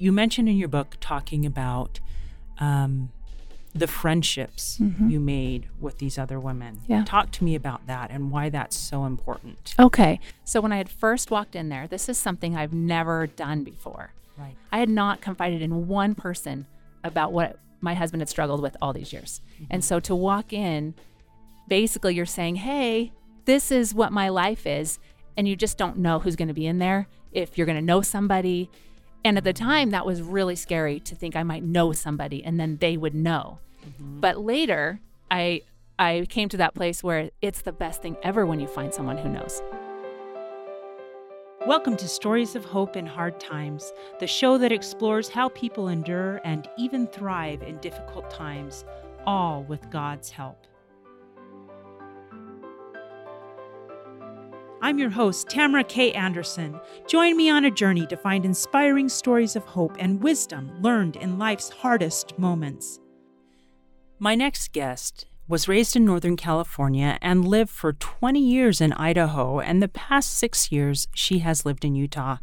you mentioned in your book talking about um, the friendships Mhm. you made with these other women. Yeah. Talk to me about that and why that's so important. Okay. So when I had first walked in there, this is something I've never done before. Right. I had not confided in one person about what my husband had struggled with all these years. And so to walk in, basically you're saying, hey, this is what my life is. And you just don't know who's going to be in there, if you're going to know somebody. And at the time, that was really scary to think I might know somebody and then they would know. Mm-hmm. But later, I I came to that place where it's the best thing ever when you find someone who knows. Welcome to Stories of Hope in Hard Times, the show that explores how people endure and even thrive in difficult times, all with God's help. I'm your host, Tamara K. Anderson. Join me on a journey to find inspiring stories of hope and wisdom learned in life's hardest moments. My next guest was raised in Northern California and lived for 20 years in Idaho, and the past six years she has lived in Utah.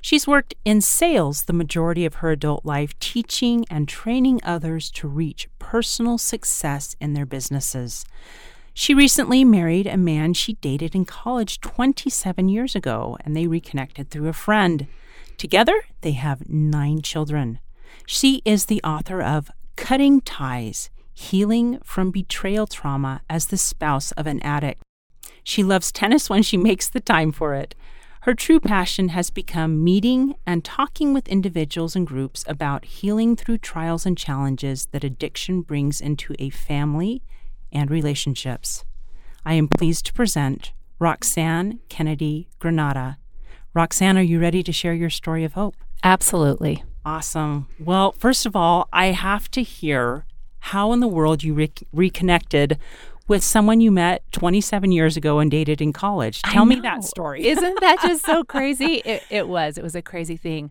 She's worked in sales the majority of her adult life, teaching and training others to reach personal success in their businesses. She recently married a man she dated in college 27 years ago, and they reconnected through a friend. Together, they have nine children. She is the author of Cutting Ties Healing from Betrayal Trauma as the Spouse of an Addict. She loves tennis when she makes the time for it. Her true passion has become meeting and talking with individuals and groups about healing through trials and challenges that addiction brings into a family and relationships. I am pleased to present Roxanne Kennedy Granada. Roxanne, are you ready to share your story of hope? Absolutely. Awesome. Well, first of all, I have to hear how in the world you re- reconnected with someone you met 27 years ago and dated in college. Tell me that story. Isn't that just so crazy? It, it was. It was a crazy thing.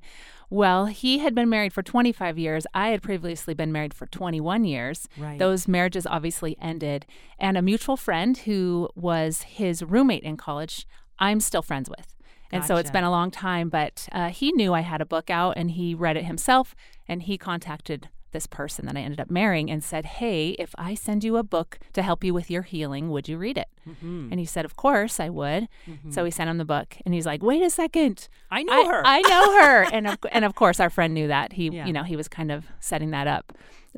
Well, he had been married for 25 years. I had previously been married for 21 years. Right. Those marriages obviously ended. And a mutual friend who was his roommate in college, I'm still friends with. And so it's been a long time, but uh, he knew I had a book out and he read it himself and he contacted this person that I ended up marrying and said, Hey, if I send you a book to help you with your healing, would you read it? Mhm. And he said, Of course I would. So he sent him the book and he's like, Wait a second. I know her. I know her. and, of, and of course, our friend knew that. He, Yeah. you know, he was kind of setting that up.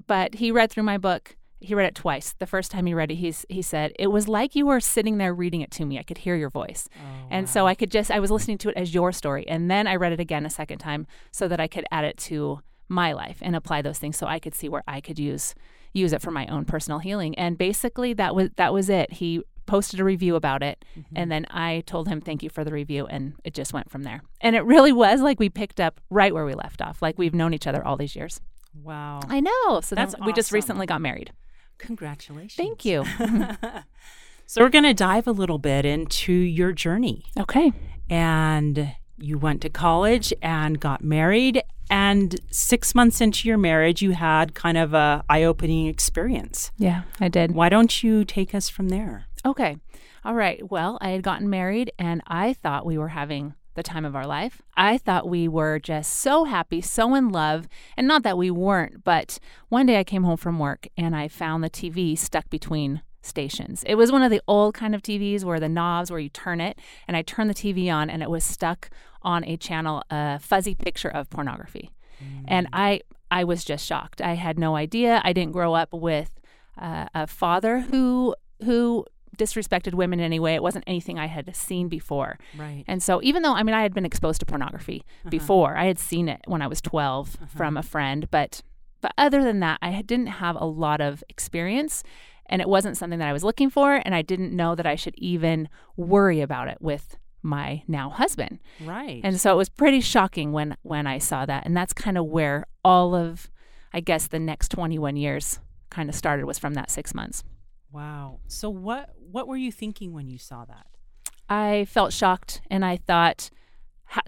But he read through my book. He read it twice. The first time he read it, he's, he said, It was like you were sitting there reading it to me. I could hear your voice. Oh, And so I could just, I was listening to it as your story. And then I read it again a second time so that I could add it to my life and apply those things so I could see where I could use use it for my own personal healing. And basically that was that was it. He posted a review about it Mm-hmm. and then I told him thank you for the review and it just went from there. And it really was like we picked up right where we left off. Like we've known each other all these years. wow. I know. So That's then we just recently got married. Congratulations. Thank you. So we're going to dive a little bit into your journey. okay. And you went to college and got married. And six months into your marriage, you had kind of a eye-opening experience. Yeah, I did. Why don't you take us from there? Okay. All right. Well, I had gotten married and I thought we were having the time of our life. I thought we were just so happy, so in love. And not that we weren't, but one day I came home from work and I found the TV stuck between stations. It was one of the old kind of TVs where the knobs where you turn it and I turned the TV on and it was stuck on a channel a fuzzy picture of pornography. And mm. I I was just shocked. I had no idea. I didn't grow up with uh, a father who who disrespected women in any way. It wasn't anything I had seen before. Right. And so even though I mean I had been exposed to pornography uh-huh. before, I had seen it when I was 12 uh-huh. from a friend, but but other than that, I didn't have a lot of experience and it wasn't something that I was looking for and I didn't know that I should even worry about it with my now husband. Right. And so it was pretty shocking when when I saw that. And that's kind of where all of I guess the next 21 years kind of started was from that 6 months. wow. So what what were you thinking when you saw that? I felt shocked and I thought "Ha-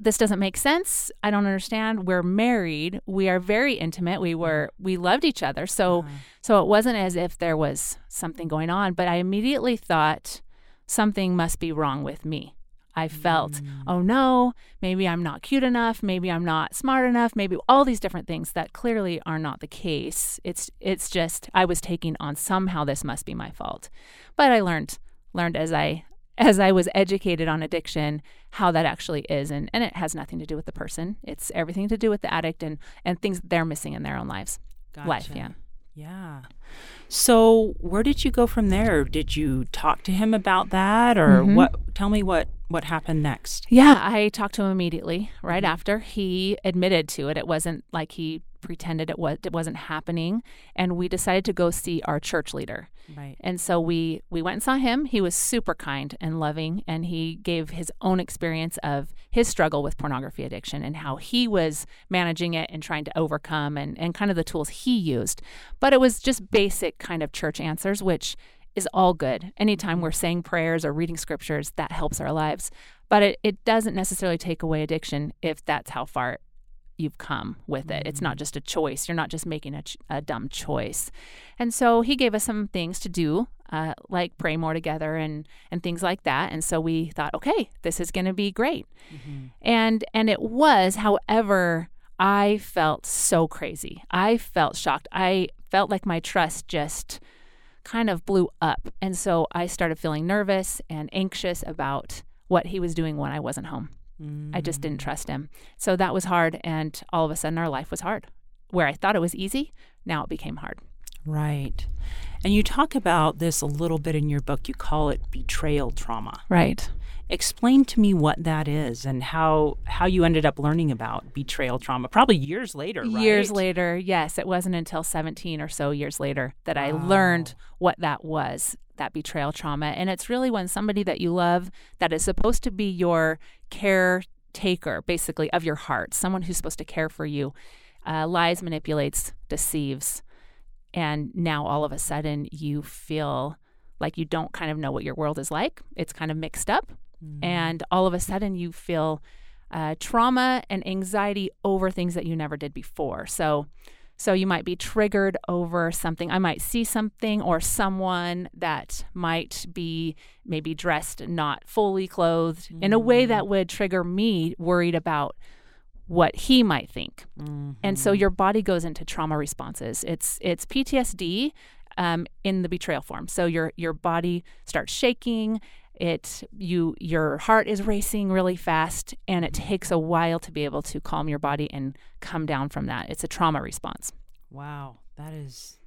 this doesn't make sense. I don't understand. We're married. We are very intimate. We were we loved each other. So Uh-huh. so it wasn't as if there was something going on, but I immediately thought something must be wrong with me. I felt, oh no, maybe I'm not cute enough, maybe I'm not smart enough, maybe all these different things that clearly are not the case. It's it's just I was taking on somehow this must be my fault. But I learned learned as I as I was educated on addiction how that actually is and, and it has nothing to do with the person. It's everything to do with the addict and and things they're missing in their own lives. Gotcha. Life, yeah. Yeah. So, where did you go from there? Did you talk to him about that or Mhm. what tell me what what happened next? Yeah, I talked to him immediately right after. He admitted to it. It wasn't like he pretended it was it wasn't happening and we decided to go see our church leader. Right. And so we we went and saw him. He was super kind and loving and he gave his own experience of his struggle with pornography addiction and how he was managing it and trying to overcome and and kind of the tools he used. But it was just basic kind of church answers which is all good. Anytime we're mm-hmm. saying prayers or reading scriptures, that helps our lives. But it, it doesn't necessarily take away addiction if that's how far you've come with it. It's not mm-hmm. just a choice. You're not just making a, ch- a dumb choice. And so he gave us some things to do, uh, like pray more together and and things like that. And so we thought, okay, this is going to be great. Mm-hmm. And and it was, however, I felt so crazy. I felt shocked. I felt like my trust just kind of blew up. And so I started feeling nervous and anxious about what he was doing when I wasn't home. I just didn't mm. trust him. So that was hard. And all of a sudden, our life was hard. Where I thought it was easy, now it became hard. Right. And you talk about this a little bit in your book. You call it betrayal trauma. Right. Explain to me what that is and how how you ended up learning about betrayal trauma. Probably years later, right? Years later, yes, it wasn't until 17 or so years later that I learned what that was, that betrayal trauma. And it's really when somebody that you love, that is supposed to be your caretaker, basically, of your heart, someone who's supposed to care for you, uh, lies, manipulates, deceives. And now all of a sudden you feel like you don't kind of know what your world is like. It's kind of mixed up. And all of a sudden you feel uh, trauma and anxiety over things that you never did before. So, so you might be triggered over something. I might see something or someone that might be maybe dressed not fully clothed in a way that would trigger me worried about what he might think. And so your body goes into trauma responses. It's it's PTSD um, in the betrayal form. So your your body starts shaking. It you your heart is racing really fast, and it takes a while to be able to calm your body and come down from that. It's a trauma response. Wow, that is.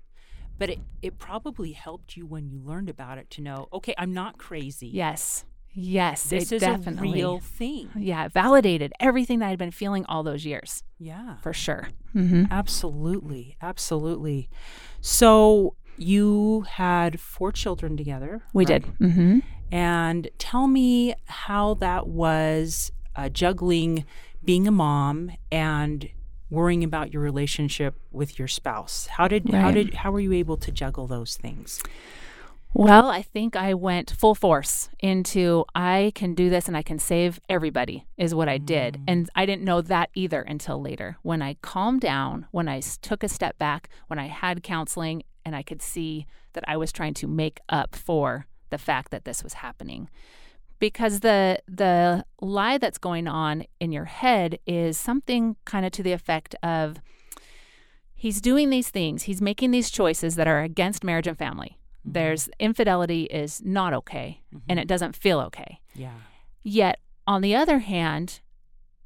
But it, it probably helped you when you learned about it to know, okay, I'm not crazy. Yes, yes, This is definitely. a real thing. yeah, it validated everything that I'd been feeling all those years Yeah. for sure. Mm-hmm. Absolutely. Absolutely. So you had four children together. We right? did. Mm-hmm. And tell me how that was uh, juggling being a mom and worrying about your relationship with your spouse. How did how did how were you able to juggle those things? Well, I think I went full force into I can do this and I can save everybody, is what I did. And I didn't know that either until later. When I calmed down, when I took a step back, when I had counseling, and I could see that I was trying to make up for the fact that this was happening. Because the the lie that's going on in your head is something kind of to the effect of he's doing these things, he's making these choices that are against marriage and family. Mm-hmm. There's infidelity is not okay mm-hmm. and it doesn't feel okay. Yeah. Yet on the other hand,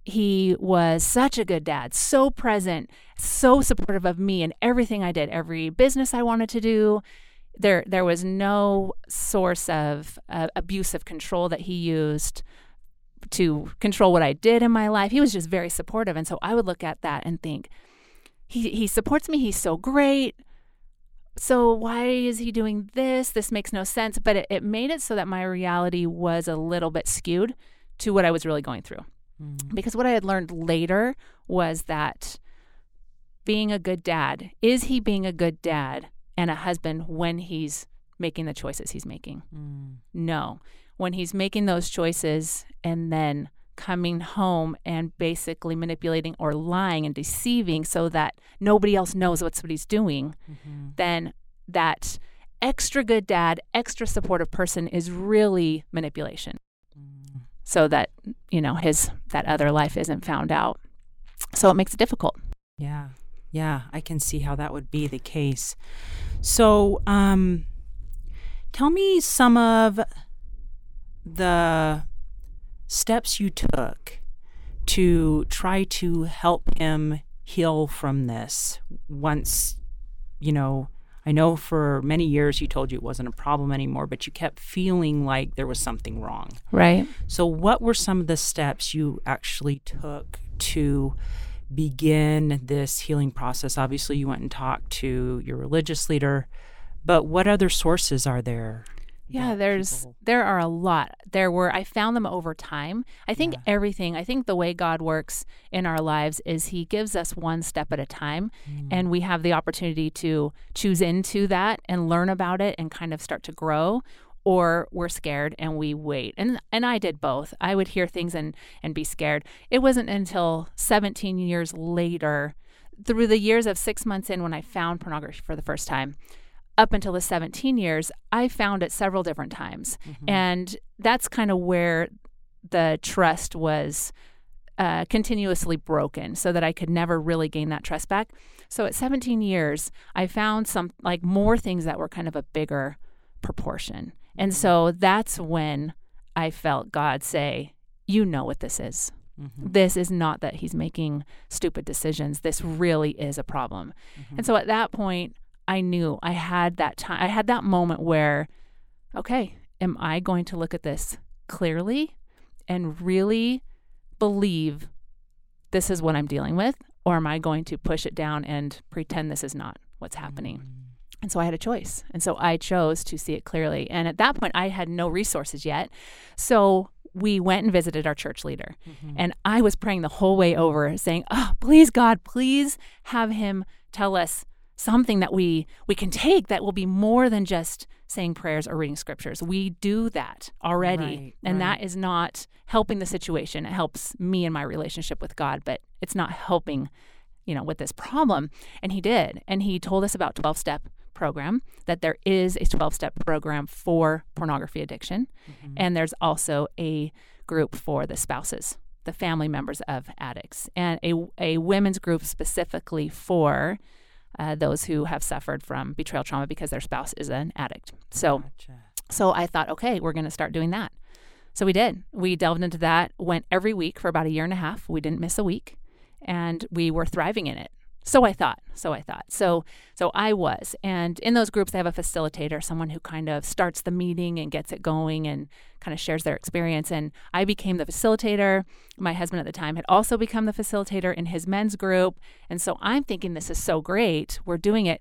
he was such a good dad, so present, so supportive of me and everything I did, every business I wanted to do. There, there was no source of uh, abusive control that he used to control what I did in my life. He was just very supportive, and so I would look at that and think, he he supports me. He's so great. So why is he doing this? This makes no sense. But it, it made it so that my reality was a little bit skewed to what I was really going through. Because what I had learned later was that being a good dad, is he being a good dad and a husband when he's making the choices he's making? Mm. No. When he's making those choices and then coming home and basically manipulating or lying and deceiving so that nobody else knows what's what he's doing, mm-hmm. then that extra good dad, extra supportive person is really manipulation. Mm. so that, you know, his that other life isn't found out. So it makes it difficult. Yeah. Yeah, I can see how that would be the case. So, um tell me some of the steps you took to try to help him heal from this once you know I know for many years you told you it wasn't a problem anymore, but you kept feeling like there was something wrong. Right. So, what were some of the steps you actually took to begin this healing process? Obviously, you went and talked to your religious leader, but what other sources are there? Yeah, there's people... there are a lot. There were I found them over time. I think yeah. everything, I think the way God works in our lives is he gives us one step at a time mm. and we have the opportunity to choose into that and learn about it and kind of start to grow or we're scared and we wait. And and I did both. I would hear things and and be scared. It wasn't until 17 years later through the years of 6 months in when I found pornography for the first time up until the 17 years, I found it several different times. Mm-hmm. And that's kind of where the trust was uh, continuously broken so that I could never really gain that trust back. So at 17 years, I found some like more things that were kind of a bigger proportion. And mm-hmm. so that's when I felt God say, You know what this is. Mm-hmm. This is not that he's making stupid decisions. This really is a problem. Mm-hmm. And so at that point, I knew I had that time. I had that moment where, okay, am I going to look at this clearly and really believe this is what I'm dealing with? Or am I going to push it down and pretend this is not what's happening? Mm. And so I had a choice. And so I chose to see it clearly. And at that point, I had no resources yet. So we went and visited our church leader. Mm-hmm. And I was praying the whole way over, saying, Oh, please, God, please have him tell us something that we we can take that will be more than just saying prayers or reading scriptures. We do that already, right, and right. that is not helping the situation. It helps me in my relationship with God, but it's not helping, you know, with this problem. And he did, and he told us about 12-step program that there is a 12-step program for pornography addiction, mm-hmm. and there's also a group for the spouses the family members of addicts and a, a women's group specifically for uh, those who have suffered from betrayal trauma because their spouse is an addict. So, gotcha. so I thought, okay, we're going to start doing that. So we did. We delved into that. Went every week for about a year and a half. We didn't miss a week, and we were thriving in it. So I thought. So I thought. So so I was. And in those groups they have a facilitator, someone who kind of starts the meeting and gets it going and kind of shares their experience and I became the facilitator. My husband at the time had also become the facilitator in his men's group. And so I'm thinking this is so great. We're doing it.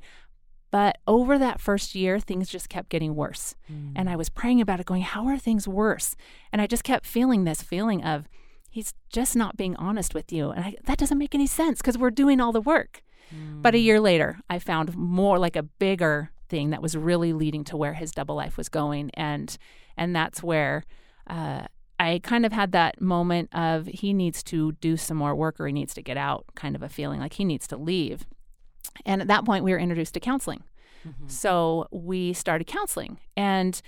But over that first year, things just kept getting worse. Mm. And I was praying about it, going, How are things worse? And I just kept feeling this feeling of, he's just not being honest with you. And I, that doesn't make any sense because we're doing all the work. Mm. But a year later, I found more like a bigger thing that was really leading to where his double life was going. And, and that's where, uh, I kind of had that moment of he needs to do some more work or he needs to get out, kind of a feeling like he needs to leave. And at that point, we were introduced to counseling. Mm-hmm. So we started counseling. And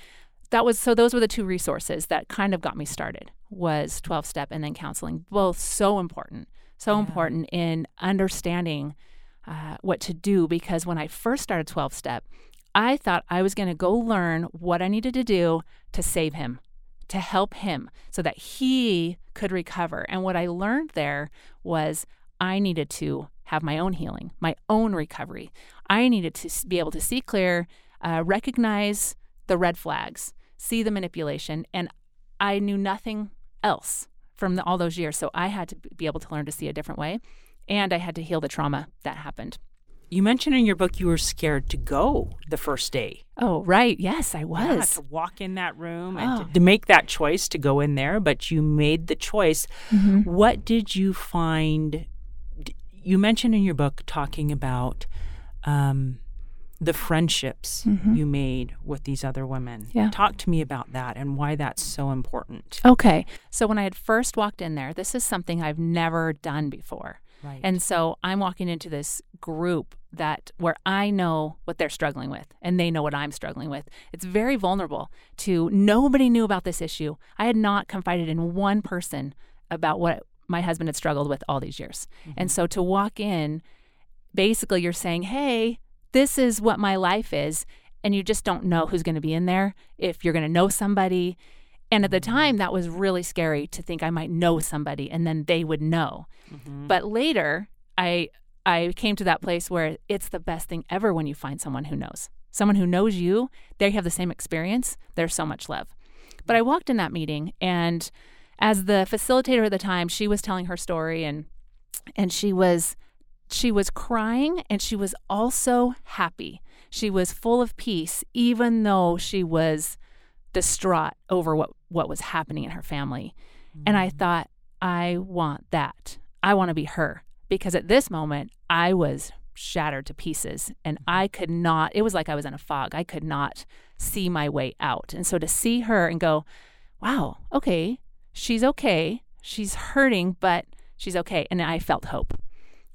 that was so those were the two resources that kind of got me started was 12 step and then counseling both so important so yeah. important in understanding uh, what to do because when i first started 12 step i thought i was going to go learn what i needed to do to save him to help him so that he could recover and what i learned there was i needed to have my own healing my own recovery i needed to be able to see clear uh, recognize the red flags see the manipulation, and I knew nothing else from the, all those years. So I had to be able to learn to see a different way, and I had to heal the trauma that happened. You mentioned in your book you were scared to go the first day. Oh, right. Yes, I was. Yeah, to walk in that room oh. and to, oh. to, make that choice to go in there, but you made the choice. Mm-hmm. What did you find? You mentioned in your book talking about um, the friendships mm-hmm. you made with these other women. Yeah. Talk to me about that and why that's so important. Okay. So when I had first walked in there, this is something I've never done before. Right. And so I'm walking into this group that where I know what they're struggling with and they know what I'm struggling with. It's very vulnerable to nobody knew about this issue. I had not confided in one person about what my husband had struggled with all these years. Mm-hmm. And so to walk in, basically you're saying, "Hey, this is what my life is." And you just don't know who's going to be in there, if you're going to know somebody. And at the time, that was really scary to think I might know somebody and then they would know. Mhm. But later, I I came to that place where it's the best thing ever when you find someone who knows. Someone who knows you, they have the same experience, there's so much love. But I walked in that meeting and as the facilitator at the time, she was telling her story and and she was she was crying and she was also happy. She was full of peace even though she was distraught over what what was happening in her family. And I mm-hmm. thought, I want that. I want to be her because at this moment I was shattered to pieces and mm-hmm. I could not, it was like I was in a fog. I could not see my way out. And so to see her and go, wow, okay, she's okay. She's hurting, but she's okay. And I felt hope.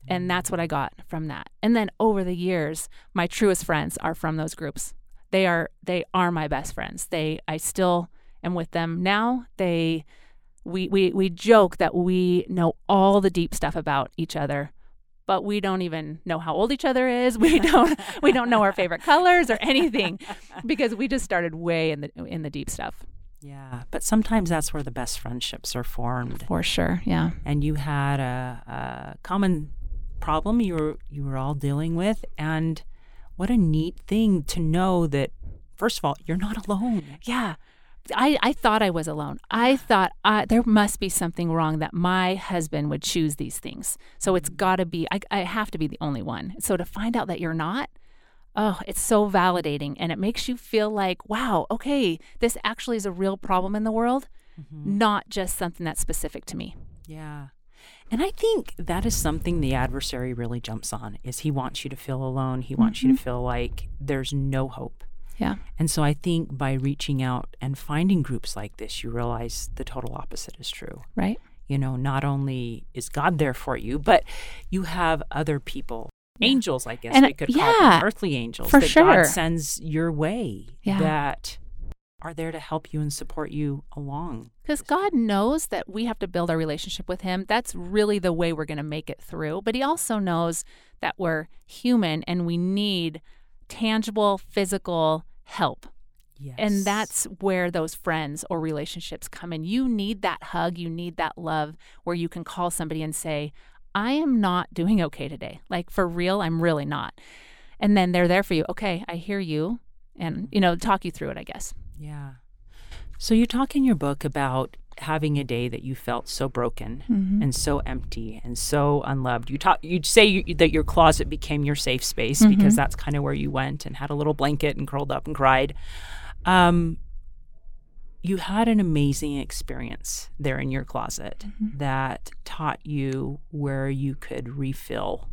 And that's what I got from that. And then over the years, my truest friends are from those groups. They are they are my best friends. They I still am with them now. They we we we joke that we know all the deep stuff about each other, but we don't even know how old each other is. We don't we don't know our favorite colors or anything because we just started way in the in the deep stuff. Yeah, but sometimes that's where the best friendships are formed. For sure. Yeah. And you had a, a common problem you were you were all dealing with, and what a neat thing to know that. First of all, you're not alone. Yeah. I, I thought I was alone. I thought uh, there must be something wrong that my husband would choose these things. So it's got to be, I, I have to be the only one. So to find out that you're not, oh, it's so validating. And it makes you feel like, wow, okay, this actually is a real problem in the world, not just something that's specific to me. Yeah. And I think that is something the adversary really jumps on is he wants you to feel alone. He wants you to mm-hmm. feel like there's no hope. Yeah. And so I think by reaching out and finding groups like this, you realize the total opposite is true. Right. You know, not only is God there for you, but you have other people, angels, I guess And, we could call them, earthly angels for that sure. God sends your way Yeah. that are there to help you and support you along. Because God knows that we have to build our relationship with Him. That's really the way we're going to make it through. But He also knows that we're human and we need tangible, physical help. Yes. And that's where those friends or relationships come in. You need that hug, you need that love where you can call somebody and say, I am not doing okay today. Like for real, I'm really not. And then they're there for you. Okay, I hear you. And, you know, talk you through it, I guess. Yeah. So you talk in your book about having a day that you felt so broken mm-hmm. and so empty and so unloved. You talk you'd say you, that your closet became your safe space because mm-hmm. that's kind of where you went and had a little blanket and curled up and cried. Um you had an amazing experience there in your closet mm-hmm. that taught you where you could refill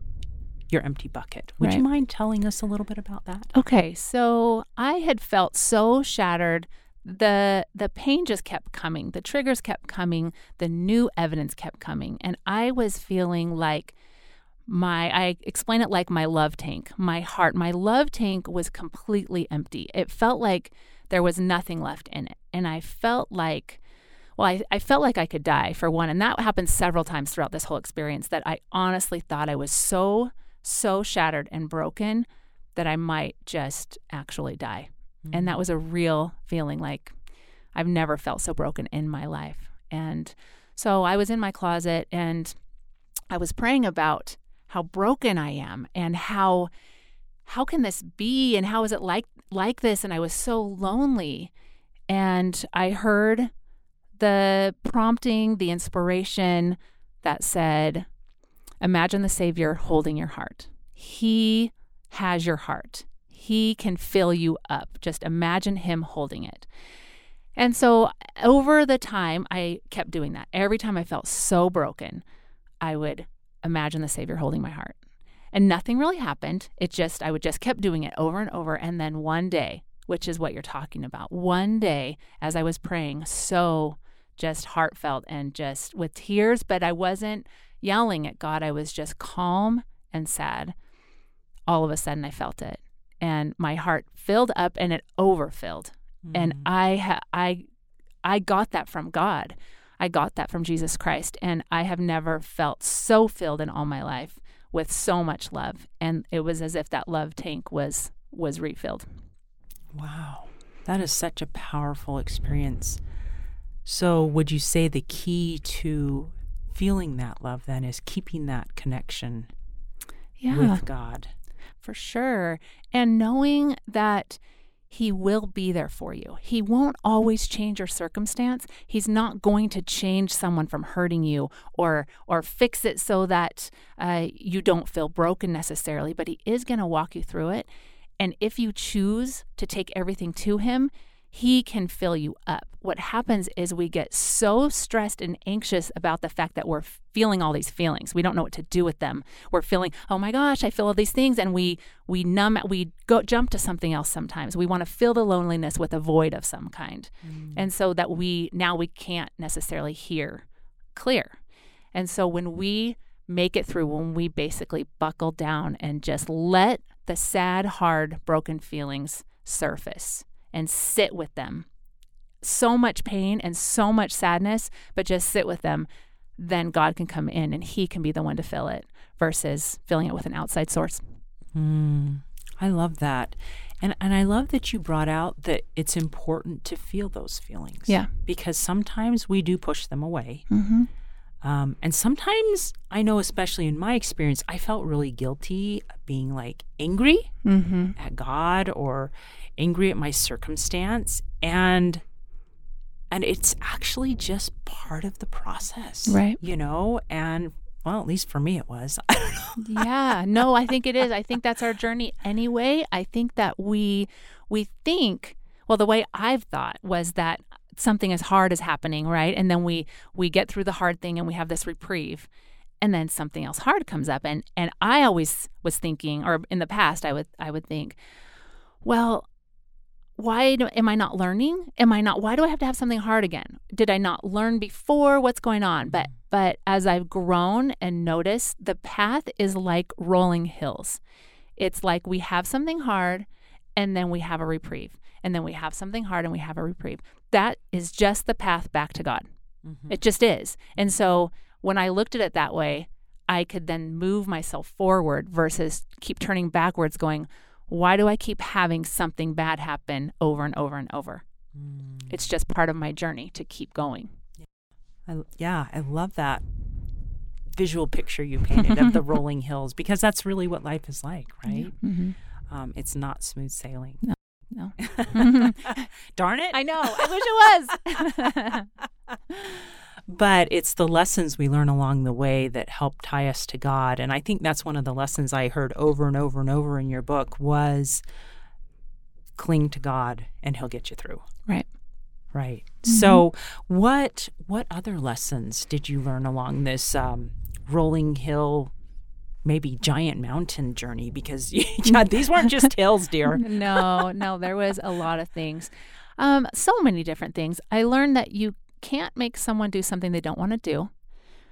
your empty bucket. Would you mind telling us a little bit about that? Okay, so I had felt so shattered. The the pain just kept coming. The triggers kept coming. The new evidence kept coming. And I was feeling like my I explain it like my love tank, my heart. My love tank was completely empty. It felt like there was nothing left in it. And I felt like well, I, I felt like I could die for one. And that happened several times throughout this whole experience that I honestly thought I was so, so shattered and broken that I might just actually die. And that mm. was a real feeling like I've never felt so broken in my life. And so I was in my closet and I was praying about how broken I am and how how can this be and how is it like like this and I was so lonely and I heard the prompting, the inspiration that said imagine the savior holding your heart. He has your heart. He can fill you up. Just imagine him holding it. And so over the time, I kept doing that. Every time I felt so broken, I would imagine the Savior holding my heart. And nothing really happened. It just, I would just kept doing it over and over. And then one day, which is what you're talking about, one day as I was praying, so just heartfelt and just with tears, but I wasn't yelling at God. I was just calm and sad. All of a sudden, I felt it, and my heart filled up and it overfilled. Mm. And I, ha- I, I got that from God. I got that from Jesus Christ, and I have never felt so filled in all my life with so much love. And it was as if that love tank was was refilled. Wow, that is such a powerful experience. So, would you say the key to feeling that love then is keeping that connection yeah, with God? For sure. And knowing that He will be there for you. He won't always change your circumstance. He's not going to change someone from hurting you or or fix it so that uh, you don't feel broken necessarily. But He is going to walk you through it. And if you choose to take everything to Him, he can fill you up. What happens is we get so stressed and anxious about the fact that we're feeling all these feelings. We don't know what to do with them. We're feeling, "Oh my gosh, I feel all these things." And we we numb we go jump to something else sometimes. We want to fill the loneliness with a void of some kind. Mm. And so that we now we can't necessarily hear clear. And so when we make it through when we basically buckle down and just let the sad, hard, broken feelings surface and sit with them. So much pain and so much sadness, but just sit with them. Then God can come in and He can be the one to fill it versus filling it with an outside source. Mm, I love that. And, and I love that you brought out that it's important to feel those feelings. Yeah. Because sometimes we do push them away. Mm-hmm. Um, and sometimes I know, especially in my experience, I felt really guilty being like angry mm-hmm. at God or angry at my circumstance. And and it's actually just part of the process right. you know? And well at least for me it was. Yeah. No i think it is. I think that's our journey anyway. I think that we we think well the way i've thought was that something as hard is happening right and then we we get through the hard thing and we have this reprieve and then something else hard comes up and and i always was thinking or in the past i would i would think well why do, am I not learning? Am I not why do I have to have something hard again? Did I not learn before? What's going on? Mm-hmm. But but as I've grown and noticed, the path is like rolling hills. It's like we have something hard and then we have a reprieve. And then we have something hard and we have a reprieve. That is just the path back to God. Mm-hmm. It just is. And so when I looked at it that way, I could then move myself forward versus keep turning backwards going, why do I keep having something bad happen over and over and over? Mm. It's just part of my journey to keep going. I, yeah, I love that visual picture you painted of the rolling hills because that's really what life is like, right? Mm-hmm. Um, it's not smooth sailing. No. No. Darn it. I know. I wish it was. but it's the lessons we learn along the way that help tie us to God. And I think that's one of the lessons I heard over and over and over in your book was cling to God and he'll get you through. Right. Right. Mm-hmm. So what what other lessons did you learn along this um, rolling hill maybe giant mountain journey because yeah, these weren't just hills, dear. no, no, there was a lot of things. Um, so many different things. I learned that you can't make someone do something they don't want to do.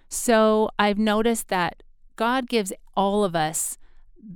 So I've noticed that God gives all of us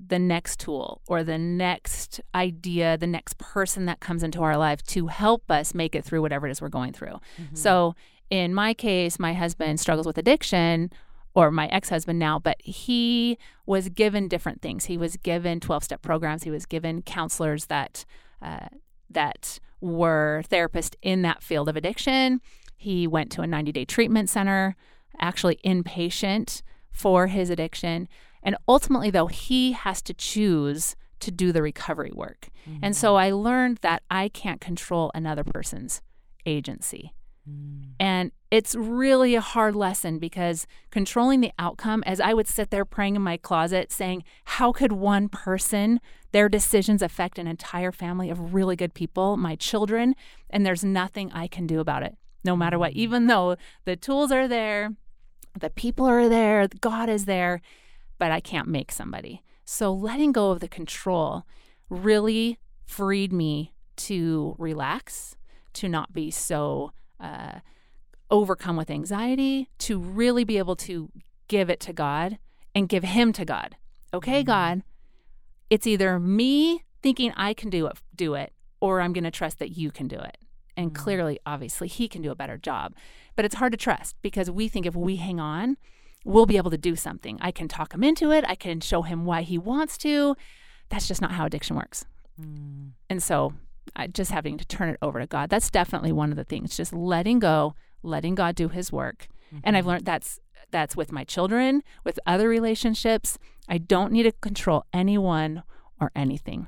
the next tool or the next idea, the next person that comes into our life to help us make it through whatever it is we're going through. Mm-hmm. So in my case, my husband struggles with addiction or my ex-husband now but he was given different things he was given 12-step programs he was given counselors that uh, that were therapists in that field of addiction he went to a 90 day treatment center, actually inpatient for his addiction. And ultimately, though, he has to choose to do the recovery work. Mm-hmm. And so I learned that I can't control another person's agency. Mm. And it's really a hard lesson because controlling the outcome, as I would sit there praying in my closet saying, How could one person, their decisions affect an entire family of really good people, my children, and there's nothing I can do about it no matter what, even though the tools are there, the people are there, God is there, but I can't make somebody. So letting go of the control really freed me to relax, to not be so uh, overcome with anxiety, to really be able to give it to God and give him to God. Okay, God, it's either me thinking I can do it, do it, or I'm going to trust that you can do it. And clearly, obviously, he can do a better job. But it's hard to trust because we think if we hang on, we'll be able to do something. I can talk him into it. I can show him why he wants to. That's just not how addiction works. Mm. And so, just having to turn it over to God. That's definitely one of the things. Just letting go, letting God do His work. And I've learned that's that's with my children, with other relationships. I don't need to control anyone or anything.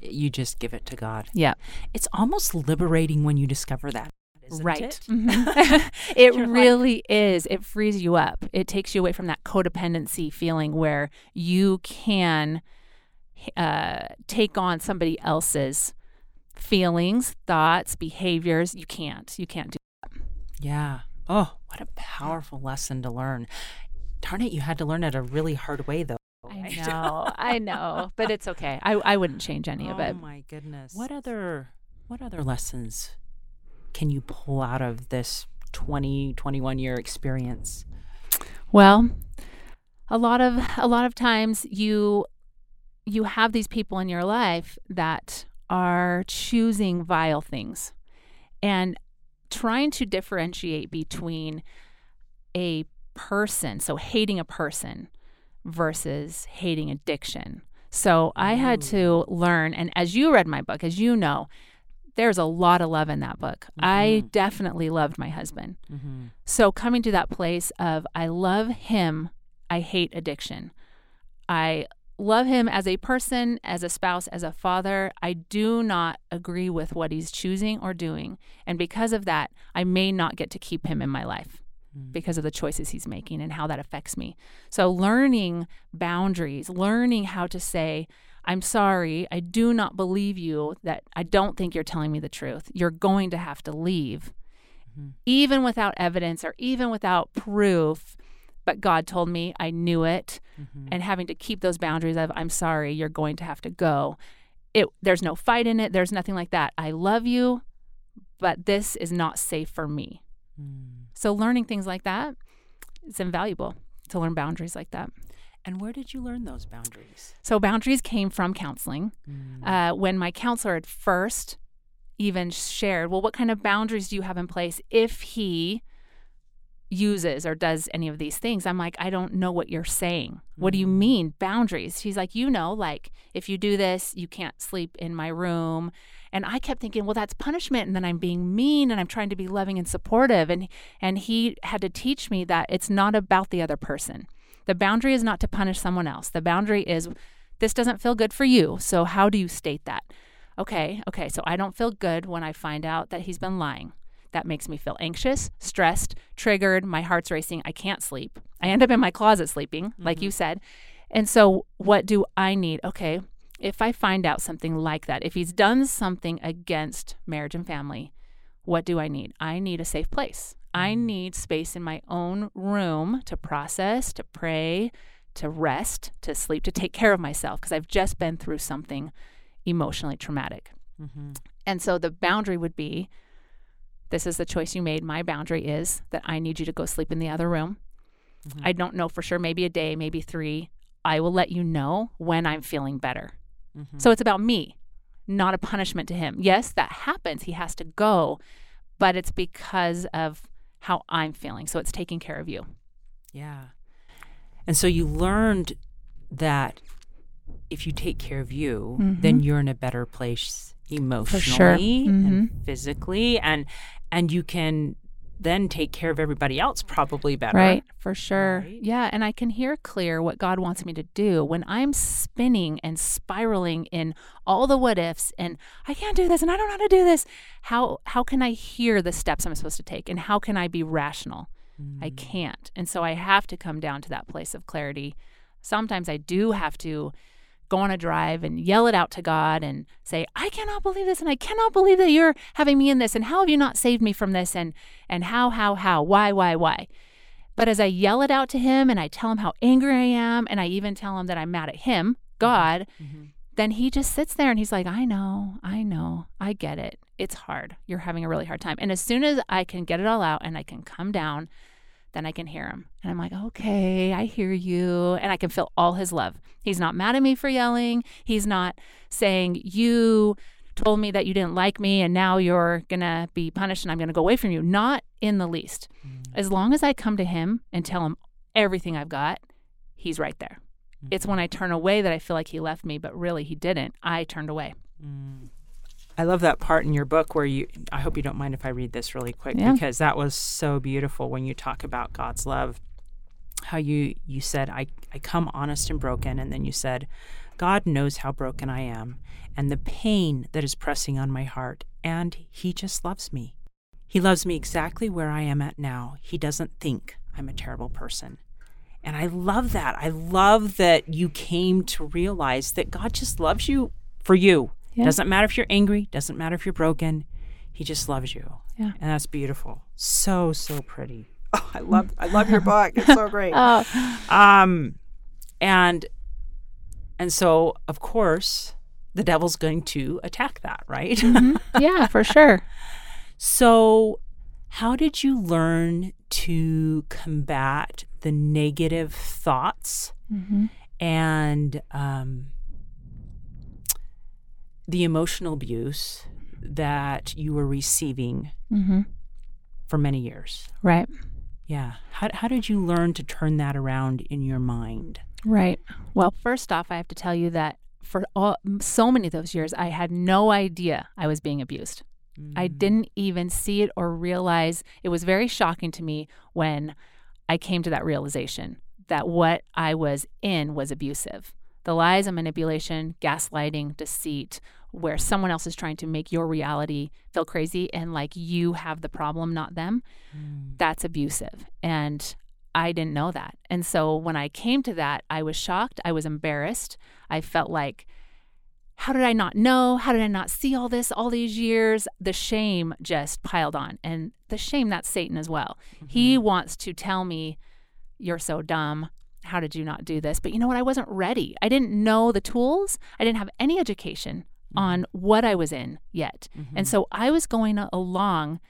You just give it to God. Yeah. It's almost liberating when you discover that. Right. It? Mhm. it You're like- really is. It frees you up. It takes you away from that codependency feeling where you can uh, take on somebody else's feelings, thoughts, behaviors. You can't. You can't do. That. Yeah. Oh, what a powerful lesson to learn. Darn it, you had to learn it a really hard way, though. I know. I know. But it's okay. I, I wouldn't change any of it. oh my goodness. What other what other lessons can you pull out of this 20 21 year experience? Well, a lot of a lot of times you you have these people in your life that are choosing vile things and trying to differentiate between a person, so hating a person versus hating addiction. So I had to learn and as you read my book, as you know, there's a lot of love in that book. I definitely loved my husband. Mm-hmm. So coming to that place of I love him, I hate addiction. I love him as a person, as a spouse, as a father. I do not agree with what he's choosing or doing. And because of that, I may not get to keep him in my life because of the choices he's making and how that affects me. So learning boundaries, learning how to say, I'm sorry, I do not believe you that I don't think you're telling me the truth. You're going to have to leave Mm-hmm. even without evidence or even without proof. But God told me, I knew it. Mm-hmm. And having to keep those boundaries of, I'm sorry, you're going to have to go. It, there's no fight in it. There's nothing like that. I love you, but this is not safe for me. Hmm. So learning things like that, it's invaluable to learn boundaries like that. And where did you learn those boundaries? So boundaries came from counseling. Hmm. Uh, when my counselor at first even shared, well, what kind of boundaries do you have in place if he uses or does any of these things? I'm like, I don't know what you're saying. What do you mm. mean boundaries? He's like, you know, like if you do this, you can't sleep in my room. And I kept thinking, well, that's punishment, and then I'm being mean, and I'm trying to be loving and supportive. And and he had to teach me that it's not about the other person. The boundary is not to punish someone else. The boundary is this doesn't feel good for you. So how do you state that? Okay, okay. So I don't feel good when I find out that he's been lying. That makes me feel anxious, stressed, triggered. My heart's racing. I can't sleep. I end up in my closet sleeping, like you mm-hmm. said. And so, what do I need? Okay, if I find out something like that, if he's done something against marriage and family, what do I need? I need a safe place. I mm-hmm. need space in my own room to process, to pray, to rest, to sleep, to take care of myself because I've just been through something emotionally traumatic. Mm-hmm. And so the boundary would be this is the choice you made. My boundary is that I need you to go sleep in the other room. Mm-hmm. I don't know for sure, maybe a day, maybe three. I will let you know when I'm feeling better. Mm-hmm. So it's about me, not a punishment to him. Yes, that happens. He has to go, but it's because of how I'm feeling. So it's taking care of you. Yeah. And so you learned that if you take care of you, then mm-hmm. you're in a better place emotionally and physically and and you can then take care of everybody else probably better. Right, for sure. Right? Yeah, and I can hear clear what God wants me to do when I'm spinning and spiraling in all the what ifs and I can't do this and I don't know how to do this. How how can I hear the steps I'm supposed to take and how can I be rational? I mm. can't. And so I have to come down to that place of clarity. Sometimes I do have to go on a drive and yell it out to God and say, I cannot believe this and I cannot believe that you're having me in this and how have you not saved me from this and and how, how, how, why, why, why. But as I yell it out to him and I tell him how angry I am and I even tell him that I'm mad at him, mm-hmm. God, mm-hmm. then he just sits there and he's like, I know, I know, I get it. It's hard. You're having a really hard time. And as soon as I can get it all out and I can come down then I can hear him. And I'm like, okay, I hear you. And I can feel all his love. He's not mad at me for yelling. He's not saying, you told me that you didn't like me and now you're going to be punished and I'm going to go away from you. Not in the least. Mm. As long as I come to him and tell him everything I've got, he's right there. Mm. It's when I turn away that I feel like he left me, but really he didn't. I turned away. Mm. I love that part in your book where you, I hope you don't mind if I read this really quick yeah. because that was so beautiful when you talk about God's love. How you, you said, I, I come honest and broken. And then you said, God knows how broken I am and the pain that is pressing on my heart, and He just loves me. He loves me exactly where I am at now. He doesn't think I'm a terrible person. And I love that. I love that you came to realize that God just loves you for you. Yeah. Doesn't matter if you're angry, doesn't matter if you're broken. He just loves you. Yeah. And that's beautiful. So, so pretty. Oh, I love I love your book. It's so great. oh. Um and and so of course the devil's going to attack that, right? Mm-hmm. Yeah, for sure. so how did you learn to combat the negative thoughts mm-hmm. and um, the emotional abuse that you were receiving mm-hmm. for many years. Right. Yeah. How, how did you learn to turn that around in your mind? Right. Well, first off, I have to tell you that for all, so many of those years, I had no idea I was being abused. Mm. I didn't even see it or realize. It was very shocking to me when I came to that realization that what I was in was abusive. The lies and manipulation, gaslighting, deceit, where someone else is trying to make your reality feel crazy and like you have the problem, not them, mm. that's abusive. And I didn't know that. And so when I came to that, I was shocked. I was embarrassed. I felt like, how did I not know? How did I not see all this all these years? The shame just piled on. And the shame, that's Satan as well. Mm-hmm. He wants to tell me, you're so dumb. How did you not do this? But you know what? I wasn't ready. I didn't know the tools, I didn't have any education. On what I was in yet. Mm-hmm. And so I was going along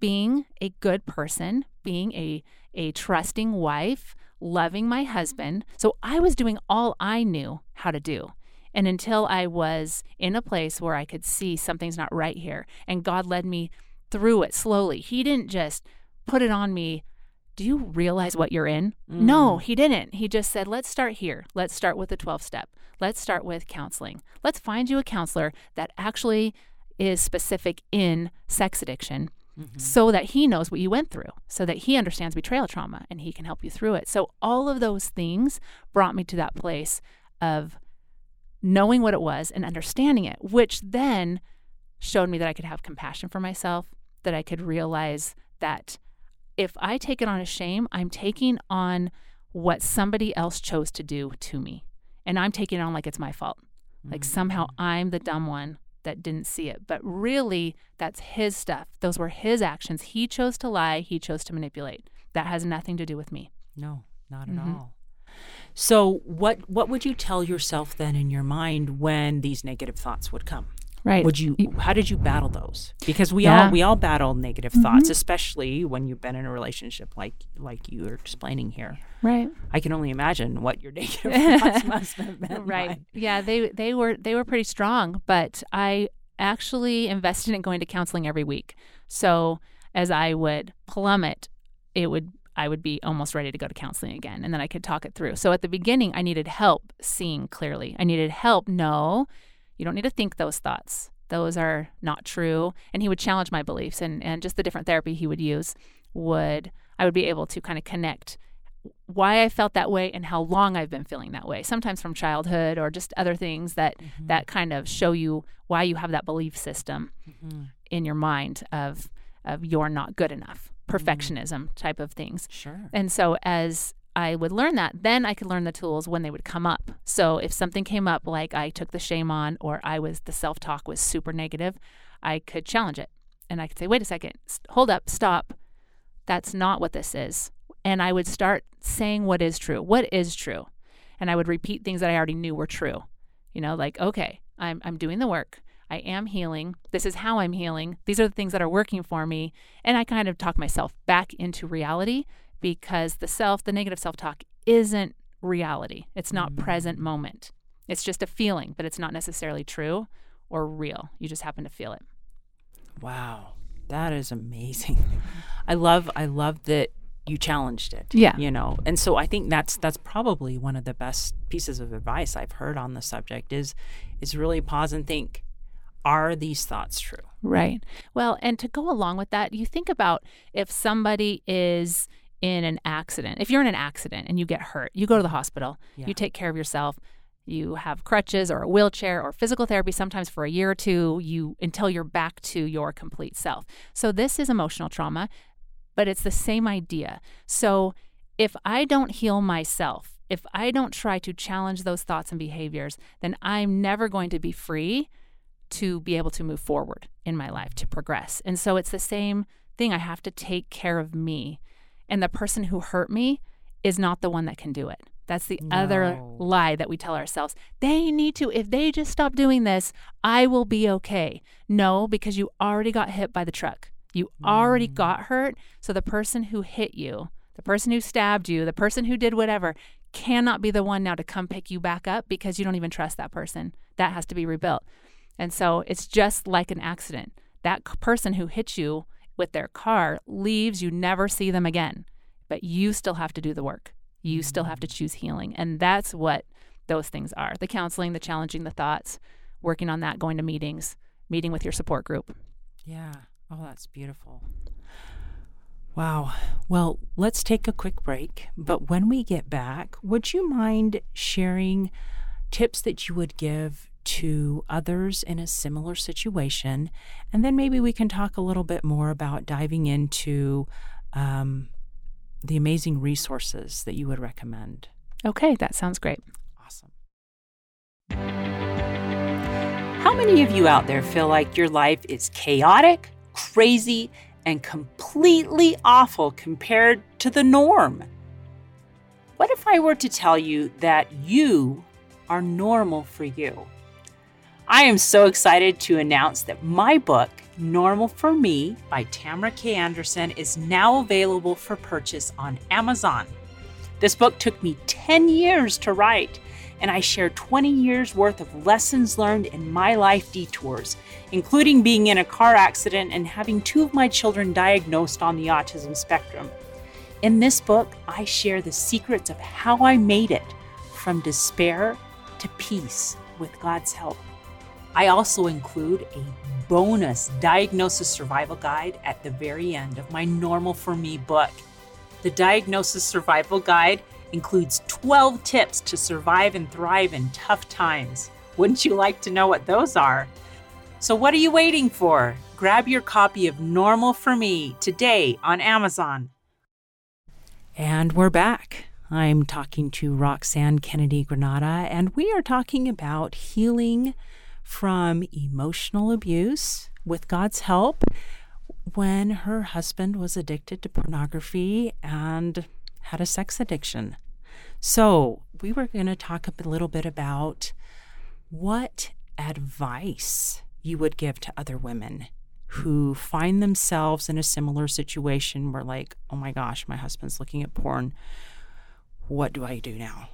being a good person, being a, a trusting wife, loving my husband. So I was doing all I knew how to do. And until I was in a place where I could see something's not right here, and God led me through it slowly, He didn't just put it on me. Do you realize what you're in? Mm. No, He didn't. He just said, let's start here. Let's start with the 12 step. Let's start with counseling. Let's find you a counselor that actually is specific in sex addiction mm-hmm. so that he knows what you went through, so that he understands betrayal trauma and he can help you through it. So, all of those things brought me to that place of knowing what it was and understanding it, which then showed me that I could have compassion for myself, that I could realize that if I take it on as shame, I'm taking on what somebody else chose to do to me. And I'm taking it on like it's my fault. Like mm-hmm. somehow I'm the dumb one that didn't see it. But really, that's his stuff. Those were his actions. He chose to lie, he chose to manipulate. That has nothing to do with me. No, not mm-hmm. at all. So, what what would you tell yourself then in your mind when these negative thoughts would come? Right. Would you how did you battle those? Because we yeah. all we all battle negative mm-hmm. thoughts, especially when you've been in a relationship like like you are explaining here. Right. I can only imagine what your negative thoughts must have been. Right. Like. Yeah, they they were they were pretty strong, but I actually invested in going to counseling every week. So as I would plummet, it would I would be almost ready to go to counseling again and then I could talk it through. So at the beginning I needed help seeing clearly. I needed help no you don't need to think those thoughts. Those are not true. And he would challenge my beliefs and, and just the different therapy he would use would I would be able to kind of connect why I felt that way and how long I've been feeling that way. Sometimes from childhood or just other things that mm-hmm. that kind of show you why you have that belief system mm-hmm. in your mind of of you're not good enough, mm-hmm. perfectionism mm-hmm. type of things. Sure. And so as I would learn that, then I could learn the tools when they would come up. So if something came up like I took the shame on or I was the self-talk was super negative, I could challenge it. And I could say, "Wait a second. Hold up. Stop. That's not what this is." And I would start saying what is true. What is true? And I would repeat things that I already knew were true. You know, like, "Okay, I'm I'm doing the work. I am healing. This is how I'm healing. These are the things that are working for me." And I kind of talk myself back into reality because the self, the negative self talk, isn't reality. It's not Mm. present moment. It's just a feeling, but it's not necessarily true or real. You just happen to feel it. Wow, that is amazing. I love I love that you challenged it. Yeah. You know. And so I think that's that's probably one of the best pieces of advice I've heard on the subject is is really pause and think are these thoughts true? Right. Well, and to go along with that, you think about if somebody is in an accident. If you're in an accident and you get hurt, you go to the hospital, Yeah. you take care of yourself. You have crutches or a wheelchair or physical therapy sometimes for a year or two, you until you're back to your complete self. So this is emotional trauma, but it's the same idea. So if I don't heal myself, if I don't try to challenge those thoughts and behaviors, then I'm never going to be free to be able to move forward in my life, to progress. And so it's the same thing. I have to take care of me. And the person who hurt me is not the one that can do it. That's the other lie that we tell ourselves. They need to, if they just stop doing this, I will be okay. No, because you already got hit by the truck. You already mm. got hurt. So the person who hit you, the person who stabbed you, the person who did whatever, cannot be the one now to come pick you back up because you don't even trust that person. That has to be rebuilt. And so it's just like an accident. That person who hit you with their car leaves, you never see them again. But you still have to do the work. You still have to mm. choose healing. And that's what those things are the counseling, the challenging the thoughts, working on that, going to meetings, meeting with your support group. Yeah. Oh, that's beautiful. Wow. Well, let's take a quick break. But when we get back, would you mind sharing tips that you would give to others in a similar situation? And then maybe we can talk a little bit more about diving into um, the amazing resources that you would recommend. Okay, that sounds great. Awesome. How many of you out there feel like your life is chaotic, crazy, and completely awful compared to the norm? What if I were to tell you that you are normal for you? I am so excited to announce that my book, Normal for Me by Tamara K. Anderson, is now available for purchase on Amazon. This book took me 10 years to write, and I share 20 years worth of lessons learned in my life detours, including being in a car accident and having two of my children diagnosed on the autism spectrum. In this book, I share the secrets of how I made it from despair to peace with God's help. I also include a bonus diagnosis survival guide at the very end of my Normal for Me book. The Diagnosis Survival Guide includes 12 tips to survive and thrive in tough times. Wouldn't you like to know what those are? So, what are you waiting for? Grab your copy of Normal for Me today on Amazon. And we're back. I'm talking to Roxanne Kennedy Granada, and we are talking about healing from emotional abuse with God's help when her husband was addicted to pornography and had a sex addiction. So, we were going to talk a little bit about what advice you would give to other women who find themselves in a similar situation where, like, oh my gosh, my husband's looking at porn. What do I do now?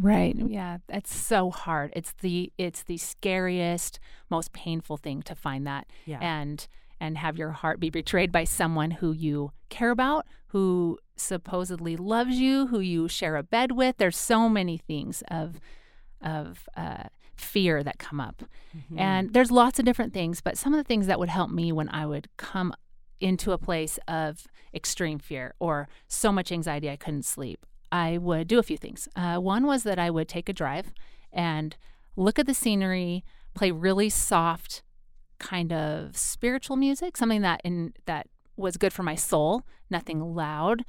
Right. Yeah, that's so hard. It's the it's the scariest, most painful thing to find that Yeah. and and have your heart be betrayed by someone who you care about, who supposedly loves you, who you share a bed with. There's so many things of of uh, fear that come up, and there's lots of different things. But some of the things that would help me when I would come into a place of extreme fear or so much anxiety I couldn't sleep, I would do a few things. Uh, one was that I would take a drive and look at the scenery, play really soft, kind of spiritual music, something that in that was good for my soul, nothing loud,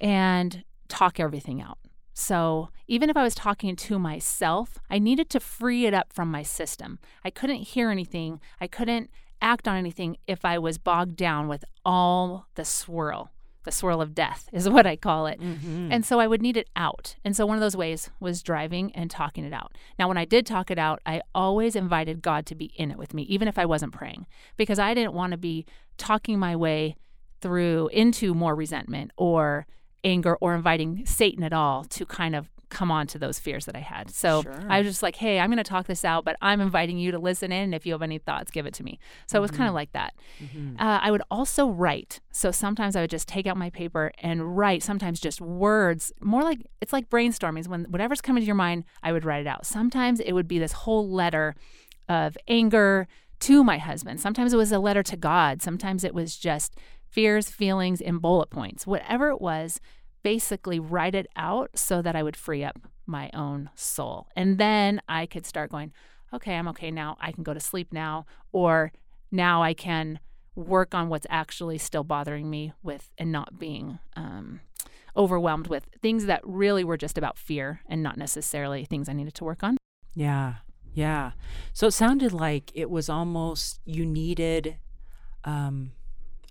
and talk everything out. So even if I was talking to myself, I needed to free it up from my system. I couldn't hear anything. I couldn't act on anything if I was bogged down with all the swirl. The swirl of death is what I call it. Mm-hmm. And so I would need it out. And so one of those ways was driving and talking it out. Now, when I did talk it out, I always invited God to be in it with me, even if I wasn't praying, because I didn't want to be talking my way through into more resentment or anger or inviting Satan at all to kind of come on to those fears that I had. So Sure. I was just like, hey, I'm going to talk this out, but I'm inviting you to listen in. And if you have any thoughts, give it to me. So it was kind of like that. Uh, I would also write. So sometimes I would just take out my paper and write, sometimes just words, more like it's like brainstorming. When whatever's coming to your mind, I would write it out. Sometimes it would be this whole letter of anger to my husband. Sometimes it was a letter to God. Sometimes it was just fears, feelings, and bullet points. Whatever it was, basically write it out so that I would free up my own soul. And then I could start going, okay, I'm okay now. I can go to sleep now. Or now I can work on what's actually still bothering me with and not being um, overwhelmed with things that really were just about fear and not necessarily things I needed to work on. Yeah. Yeah. So it sounded like it was almost you needed um,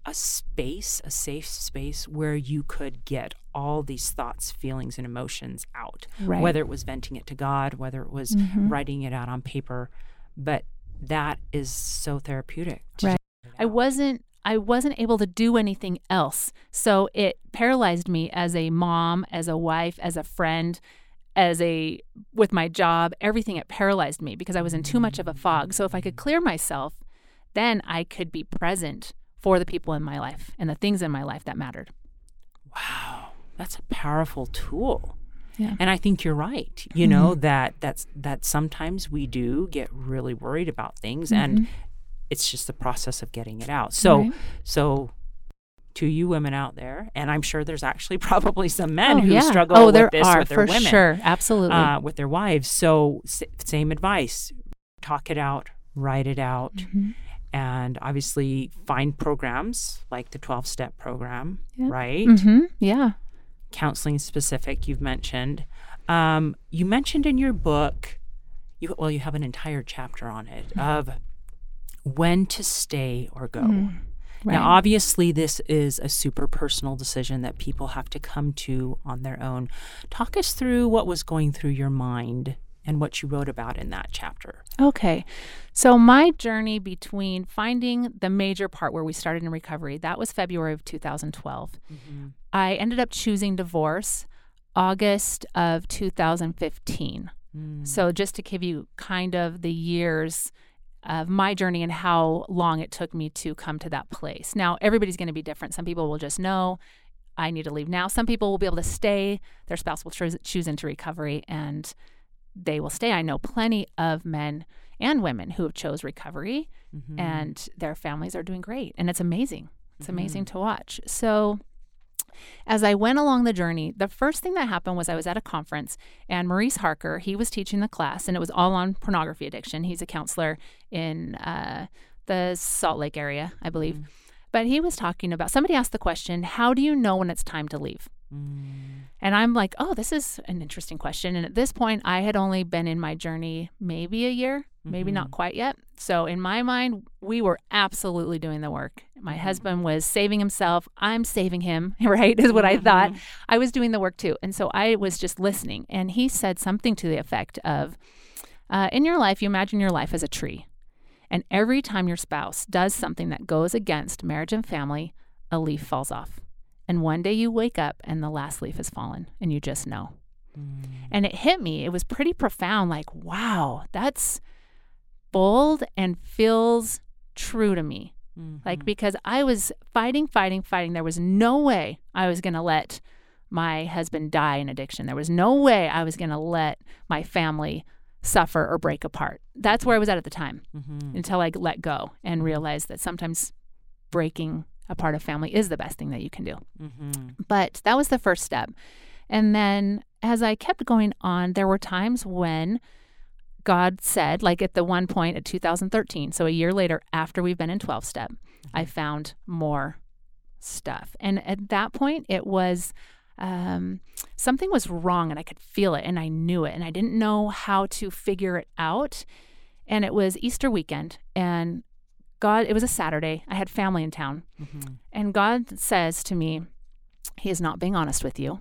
a space, a safe space where you could get all these thoughts, feelings, and emotions out. Right. Whether it was venting it to God, whether it was Mhm. writing it out on paper. But that is so therapeutic. Right. just get it I wasn't I wasn't able to do anything else. So it paralyzed me as a mom, as a wife, as a friend, as a with my job, everything it paralyzed me because I was in too much of a fog. So if I could clear myself, then I could be present for the people in my life and the things in my life that mattered. Wow, that's a powerful tool. Yeah. And I think you're right. You know that that's that sometimes we do get really worried about things and it's just the process of getting it out. So Right. so to you women out there, and I'm sure there's actually probably some men oh, who yeah. struggle oh, with there this are with their for women. sure. Absolutely. Uh, with their wives. So s- same advice. Talk it out, write it out. Mhm. And obviously, find programs like the 12 step program, Yeah. right? Mhm. Yeah. counseling specific you've mentioned um, you mentioned in your book you well you have an entire chapter on it of when to stay or go Right. now obviously this is a super personal decision that people have to come to on their own talk us through what was going through your mind and what you wrote about in that chapter Okay. So my journey between finding the major part where we started in recovery, that was February of 2012. Mm-hmm. I ended up choosing divorce August of 2015. Mm. So just to give you kind of the years of my journey and how long it took me to come to that place. Now, everybody's going to be different. Some people will just know I need to leave now. Some people will be able to stay. Their spouse will choose, choose into recovery and they will stay. I know plenty of men and women who have chose recovery Mm-hmm. and their families are doing great and it's amazing. It's amazing to watch. So as I went along the journey, the first thing that happened was I was at a conference and Maurice Harker, he was teaching the class and it was all on pornography addiction. He's a counselor in uh, the Salt Lake area, I believe. But he was talking about somebody asked the question, How do you know when it's time to leave? And I'm like, oh, this is an interesting question. And at this point, I had only been in my journey maybe a year, maybe not mm-hmm. quite yet. So in my mind, we were absolutely doing the work. My mm-hmm. husband was saving himself. I'm saving him, right? Is what I mm-hmm. thought. I was doing the work too. And so I was just listening. And he said something to the effect of, uh, in your life, you imagine your life as a tree. And every time your spouse does something that goes against marriage and family, a leaf falls off. And one day you wake up and the last leaf has fallen and you just know. Mm. And it hit me. It was pretty profound like, wow, that's bold and feels true to me. Like, mm-hmm. because I was fighting, fighting, fighting. There was no way I was going to let my husband die in addiction. There was no way I was going to let my family suffer or break apart. That's where I was at at the time mm-hmm. until I let go and realized that sometimes breaking a part of family is the best thing that you can do. But that was the first step. And then as I kept going on, there were times when God said, like at the one point at 2013, so a year later after we've been in 12 step, I found more stuff. And at that point, it was um, something was wrong and I could feel it and I knew it and I didn't know how to figure it out. And it was Easter weekend and God, it was a Saturday. I had family in town. Mm-hmm. And God says to me, He is not being honest with you.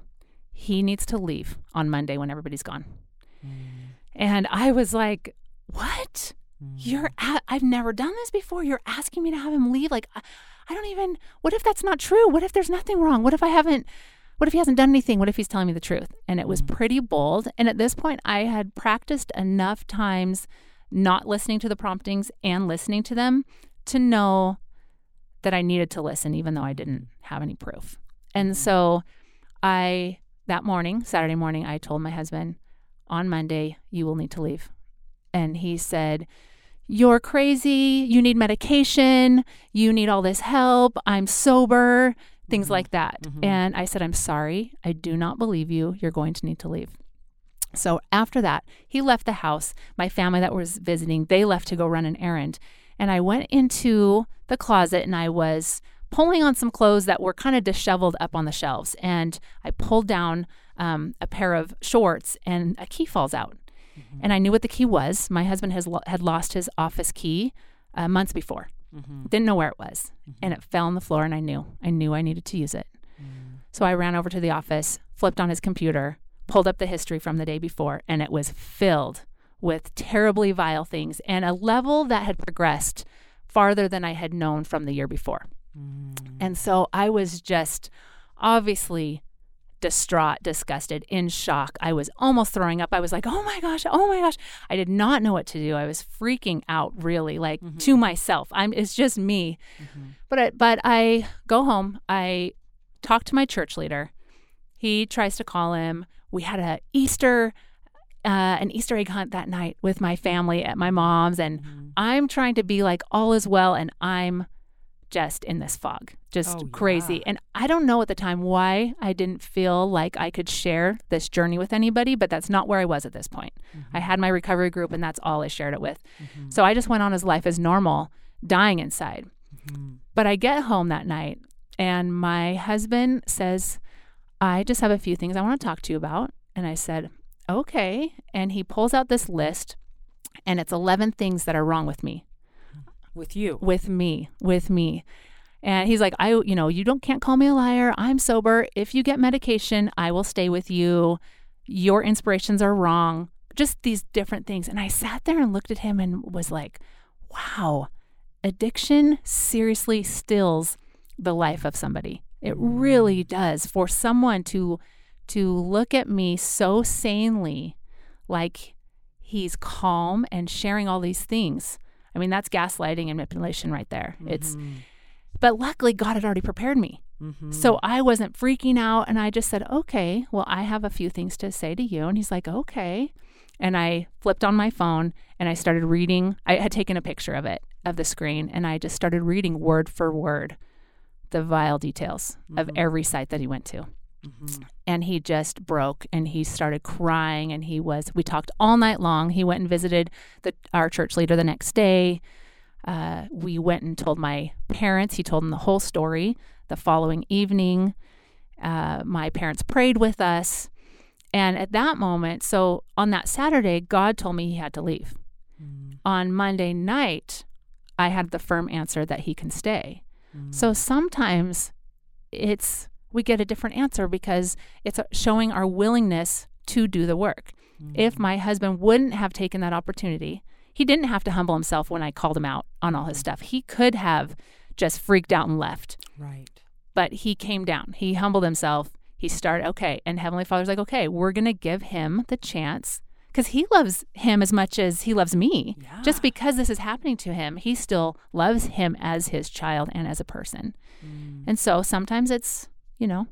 He needs to leave on Monday when everybody's gone. Mm. And I was like, What? Mm. You're, a- I've never done this before. You're asking me to have him leave. Like, I, I don't even, what if that's not true? What if there's nothing wrong? What if I haven't, what if he hasn't done anything? What if he's telling me the truth? And it was Mm-hmm. pretty bold. And at this point, I had practiced enough times not listening to the promptings and listening to them to know that I needed to listen, even though I didn't have any proof. Mm-hmm. And so I, that morning, Saturday morning, I told my husband, on Monday, you will need to leave. And he said, You're crazy. You need medication. You need all this help. I'm sober. Things like that. And I said, I'm sorry. I do not believe you. You're going to need to leave. So after that, he left the house. My family that was visiting, they left to go run an errand. And I went into the closet and I was pulling on some clothes that were kind of disheveled up on the shelves. And I pulled down um, a pair of shorts and a key falls out. And I knew what the key was. My husband has lo- had lost his office key uh, months before. Didn't know where it was. And it fell on the floor and I knew. I knew I needed to use it. So I ran over to the office, flipped on his computer, pulled up the history from the day before, and it was filled with terribly vile things and a level that had progressed farther than I had known from the year before. Mm. And so I was just obviously distraught, disgusted, in shock. I was almost throwing up. I was like, oh my gosh, oh my gosh. I did not know what to do. I was freaking out really, like mm-hmm. to myself. I'm it's just me. Mm-hmm. But I, but I go home. I talk to my church leader. He tries to call him. We had a Easter uh, an Easter egg hunt that night with my family at my mom's, and mm-hmm. I'm trying to be like all is well, and I'm just in this fog, just Oh, crazy. yeah. And I don't know at the time why I didn't feel like I could share this journey with anybody, but that's not where I was at this point. I mm-hmm. had my recovery group, and that's all I shared it with. Mm-hmm. So I just went on as life as normal, dying inside. But I get home that night, and my husband says, I just have a few things I want to talk to you about. And I said, okay. And he pulls out this list, and it's 11 things that are wrong with me, With you. with me, with me. And he's like, I, you know, you don't can't call me a liar. I'm sober. If you get medication, I will stay with you. Your inspirations are wrong. Just these different things. And I sat there and looked at him and was like, wow, addiction seriously stills the life of somebody. It really does. For someone to to look at me so sanely, like he's calm and sharing all these things. I mean, that's gaslighting and manipulation right there. It's mm-hmm. but luckily God had already prepared me. Mm-hmm. So I wasn't freaking out and I just said, "Okay, well, I have a few things to say to you." And he's like, "Okay." And I flipped on my phone and I started reading. I had taken a picture of it, of the screen, and I just started reading word for word the vile details of every site that he went to. And he just broke and he started crying and he was we talked all night long. He went and visited the our church leader the next day. Uh, we went and told my parents. He told them the whole story. The following evening, uh, my parents prayed with us. And at that moment, so on that Saturday, God told me he had to leave. On Monday night, I had the firm answer that he can stay. So sometimes it's we get a different answer because it's showing our willingness to do the work. If mm. my husband wouldn't have taken that opportunity, he didn't have to humble himself when I called him out on all his stuff. He could have just freaked out and left, Right. but he came down. He humbled himself. He started, okay. And Heavenly Father's like, okay, we're going to give him the chance because he loves him as much as he loves me. Yeah. Just because this is happening to him, he still loves him as his child and as a person. Mm. And so sometimes it's, you know,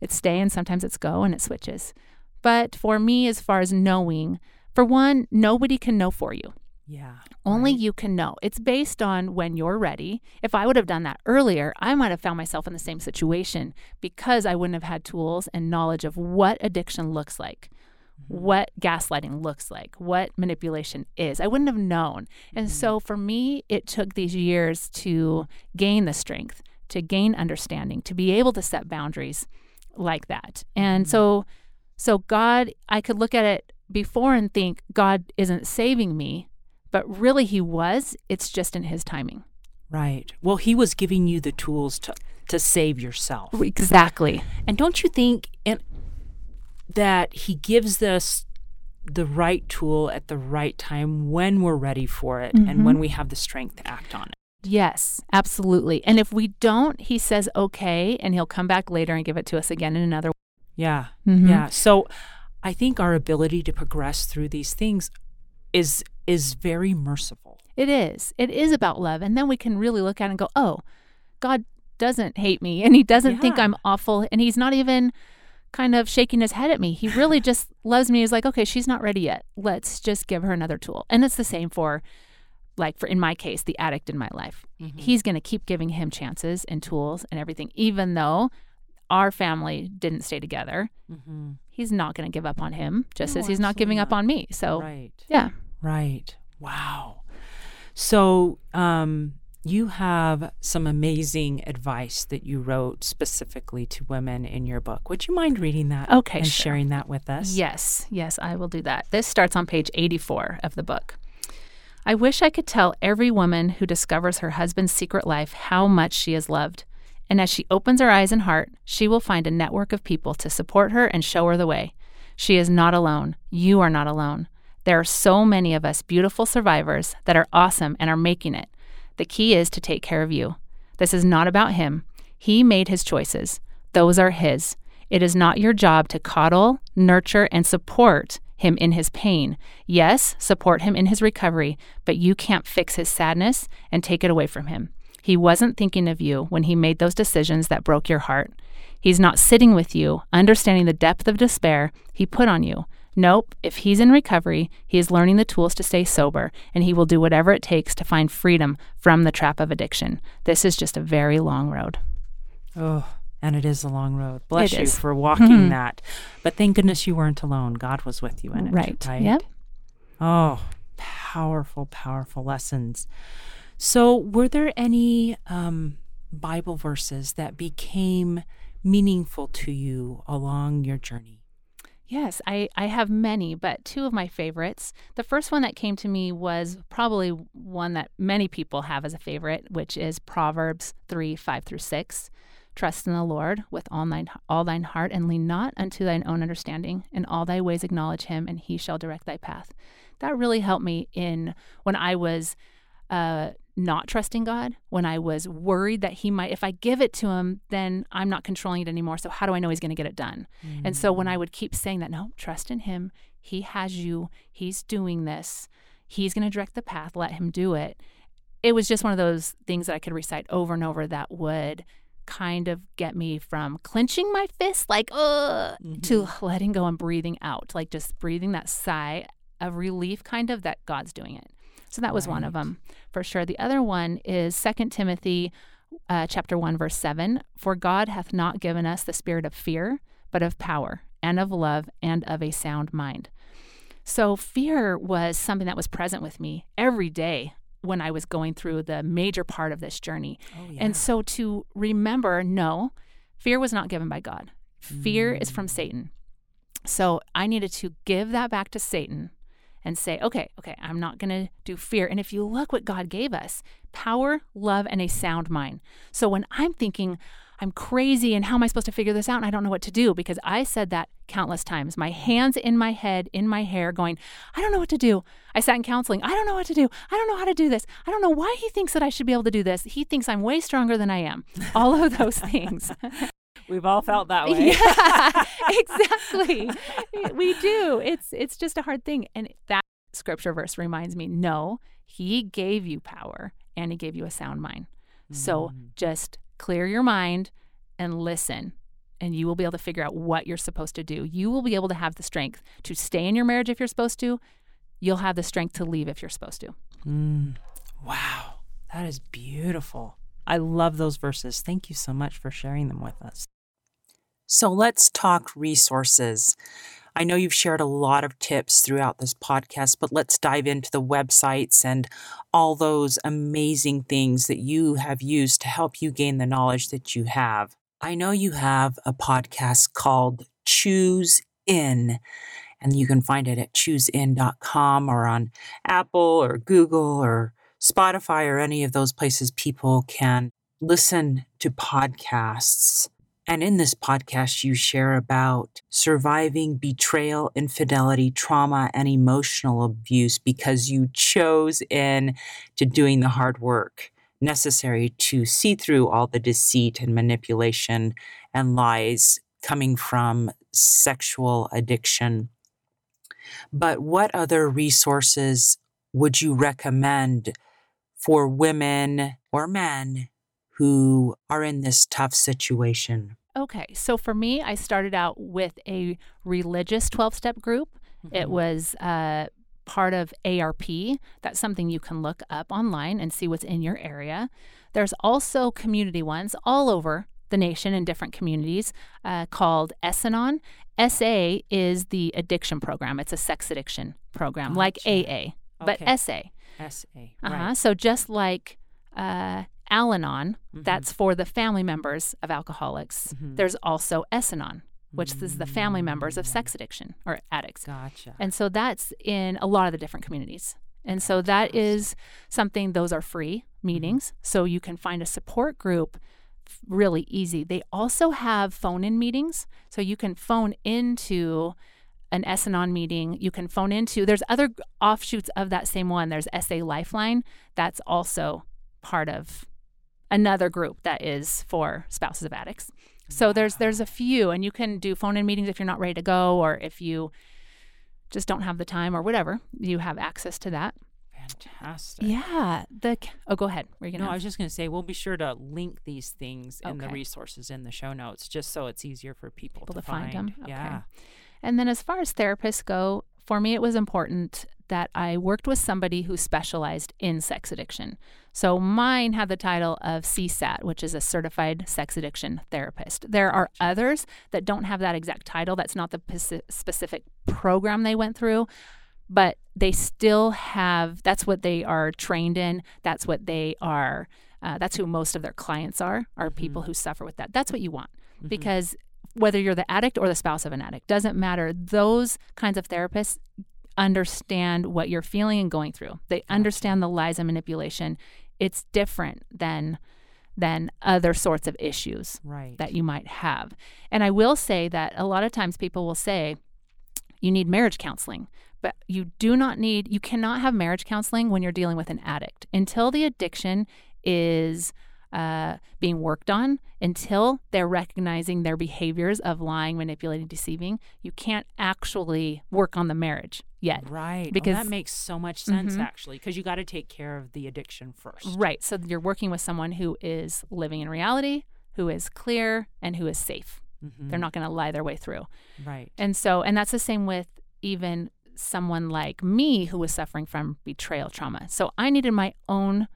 it's stay and sometimes it's go and it switches. But for me, as far as knowing, for one, nobody can know for you. Yeah. Only you can know. It's based on when you're ready. If I would have done that earlier, I might have found myself in the same situation because I wouldn't have had tools and knowledge of what addiction looks like, Mm-hmm. what gaslighting looks like, what manipulation is. I wouldn't have known. And so mm-hmm. for me, it took these years to gain the strength, to gain understanding, to be able to set boundaries like that. And mm-hmm. so so God, I could look at it before and think God isn't saving me, but really he was. It's just in his timing. Right. Well, he was giving you the tools to to save yourself. Exactly. And don't you think and that he gives us the right tool at the right time when we're ready for it and when we have the strength to act on it? Yes, absolutely. And if we don't, he says okay, and he'll come back later and give it to us again in another. Yeah. Mm-hmm. Yeah. So I think our ability to progress through these things is is very merciful. It is. It is about love. And then we can really look at it and go, oh, God doesn't hate me and he doesn't think I'm awful. And he's not even kind of shaking his head at me. He really just loves me. He's like, okay, she's not ready yet. Let's just give her another tool. And it's the same for, like, for in my case, the addict in my life. He's going to keep giving him chances and tools and everything, even though our family didn't stay together. Mm-hmm. He's not going to give up on him, just No, as he's not giving up absolutely on me. So, Right. yeah. Right. Wow. So, um, you have some amazing advice that you wrote specifically to women in your book. Would you mind reading that Okay, and sure. sharing that with us? Yes, yes, I will do that. This starts on page 84 of the book. I wish I could tell every woman who discovers her husband's secret life how much she is loved. And as she opens her eyes and heart, she will find a network of people to support her and show her the way. She is not alone. You are not alone. There are so many of us beautiful survivors that are awesome and are making it. The key is to take care of you. This is not about him. He made his choices, those are his. It is not your job to coddle, nurture, and support him in his pain. Yes, support him in his recovery, but you can't fix his sadness and take it away from him. He wasn't thinking of you when he made those decisions that broke your heart. He's not sitting with you, understanding the depth of despair he put on you. Nope, if he's in recovery, he is learning the tools to stay sober, and he will do whatever it takes to find freedom from the trap of addiction. This is just a very long road. Oh, and it is a long road. Bless It you is. for walking Mhm. that. But thank goodness you weren't alone. God was with you in it. Right. Right. Yep. Oh, powerful, powerful lessons. So, were there any um, Bible verses that became meaningful to you along your journey? Yes, I, I have many, but two of my favorites. The first one that came to me was probably one that many people have as a favorite, which is Proverbs 3 5 through 6. Trust in the Lord with all thine, all thine heart and lean not unto thine own understanding. In all thy ways acknowledge him, and he shall direct thy path. That really helped me in when I was uh, not trusting God, when I was worried that He might, if I give it to Him, then I'm not controlling it anymore. So, how do I know He's going to get it done? And so, when I mm. would keep saying that, no, trust in Him, He has you, He's doing this, He's going to direct the path, let Him do it. It was just one of those things that I could recite over and over that would kind of get me from clenching my fist, like, ugh, to mm-hmm. letting go and breathing out, like just breathing that sigh of relief, kind of that God's doing it. So that was one of them for sure. The other one is Second Timothy uh, chapter 1 verse 7 for god hath not given us the spirit of fear but of power and of love and of a sound mind. So fear was something that was present with me every day when i was going through the major part of this journey. Oh, yeah. and so to remember no fear was not given by god. Fear is from satan. So i needed to give that back to satan and say, okay, okay, I'm not going to do fear. And if you look what God gave us power, love, and a sound mind. So when I'm thinking, I'm crazy and how am I supposed to figure this out? And I don't know what to do because I said that countless times. My hands in my head, in my hair, going, I don't know what to do. I sat in counseling. I don't know what to do. I don't know how to do this. I don't know why he thinks that I should be able to do this. He thinks I'm way stronger than I am. All of those things. We've all felt that way. Yeah, exactly. we do. It's it's just a hard thing, and that scripture verse reminds me. No, He gave you power, and He gave you a sound mind. So Mm. just clear your mind and listen, and you will be able to figure out what you're supposed to do. You will be able to have the strength to stay in your marriage if you're supposed to. You'll have the strength to leave if you're supposed to. Mm. Wow, that is beautiful. I love those verses. Thank you so much for sharing them with us. So let's talk resources. I know you've shared a lot of tips throughout this podcast, but let's dive into the websites and all those amazing things that you have used to help you gain the knowledge that you have. I know you have a podcast called Choose In, and you can find it at choosein.com or on Apple or Google or Spotify or any of those places people can listen to podcasts. And in this podcast, you share about surviving betrayal, infidelity, trauma, and emotional abuse because you chose in to doing the hard work necessary to see through all the deceit and manipulation and lies coming from sexual addiction. But what other resources would you recommend for women or men who are in this tough situation? Okay, so for me, I started out with a religious 12 step group. Mm-hmm. It was uh, part of ARP. That's something you can look up online and see what's in your area. There's also community ones all over the nation in different communities uh, called S-Anon. SA is the addiction program. It's a sex addiction program, gotcha. like AA, but okay. SA. SA. Uh-huh. Right. So just like uh, Al Anon, mm-hmm. that's for the family members of alcoholics. Mm-hmm. There's also S-Anon, which mm-hmm. is the family members of sex addiction or addicts. Gotcha. And so that's in a lot of the different communities. And so that is something, those are free mm-hmm. meetings. So you can find a support group really easy. They also have phone in meetings. So you can phone into an S-Anon meeting. You can phone into, there's other offshoots of that same one. There's SA Lifeline. That's also part of another group that is for spouses of addicts. So there's there's a few, and you can do phone in meetings if you're not ready to go, or if you just don't have the time, or whatever. You have access to that. Fantastic. Yeah. The oh, go ahead. Were you gonna? No, I was just gonna say we'll be sure to link these things okay. and the resources in the show notes, just so it's easier for people, people to, to find. find. them. Okay. And then as far as therapists go, for me, it was important that I worked with somebody who specialized in sex addiction. So mine had the title of CSAT, which is a certified sex addiction therapist. There are others that don't have that exact title. That's not the specific program they went through, but they still have that's what they are trained in. That's what they are. Uh, that's who most of their clients are, are mm-hmm. people who suffer with that. That's what you want mm-hmm. because whether you're the addict or the spouse of an addict, doesn't matter. Those kinds of therapists understand what you're feeling and going through. They understand the lies and manipulation. It's different than than other sorts of issues right. that you might have. And I will say that a lot of times people will say you need marriage counseling, but you do not need you cannot have marriage counseling when you're dealing with an addict until the addiction is uh, being worked on until they're recognizing their behaviors of lying, manipulating, deceiving. You can't actually work on the marriage yet. Right. Because oh, that makes so much sense, mm-hmm. actually, because you got to take care of the addiction first. Right. So you're working with someone who is living in reality, who is clear, and who is safe. Mm-hmm. They're not going to lie their way through. Right. And so, and that's the same with even someone like me who was suffering from betrayal trauma. So I needed my own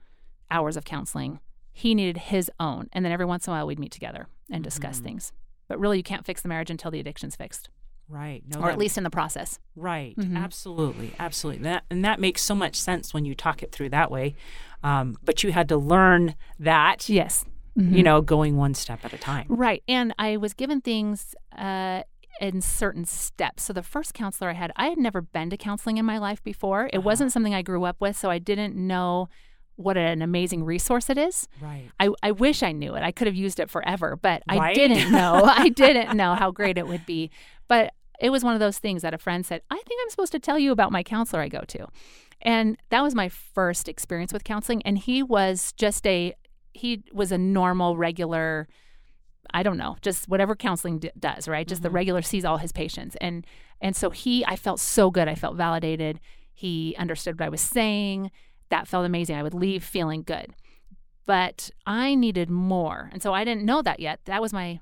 hours of counseling he needed his own. And then every once in a while, we'd meet together and discuss mm-hmm. things. But really, you can't fix the marriage until the addiction's fixed. Right. No, or at least in the process. Right. Mm-hmm. Absolutely. Absolutely. That and that makes so much sense when you talk it through that way. Um, but you had to learn that. Yes. Mm-hmm. You know, going one step at a time. Right. And I was given things uh, in certain steps. So the first counselor I had, I had never been to counseling in my life before. It uh-huh. wasn't something I grew up with, so I didn't know what an amazing resource it is. Right. I, I wish I knew it. I could have used it forever, but right? I didn't know. I didn't know how great it would be. But it was one of those things that a friend said, I think I'm supposed to tell you about my counselor I go to. And that was my first experience with counseling. And he was just a, he was a normal, regular, I don't know, just whatever counseling d- does, right? Just mm-hmm. the regular sees all his patients. And, and so he, I felt so good. I felt validated. He understood what I was saying that felt amazing. I would leave feeling good. But I needed more. And so I didn't know that yet. That was my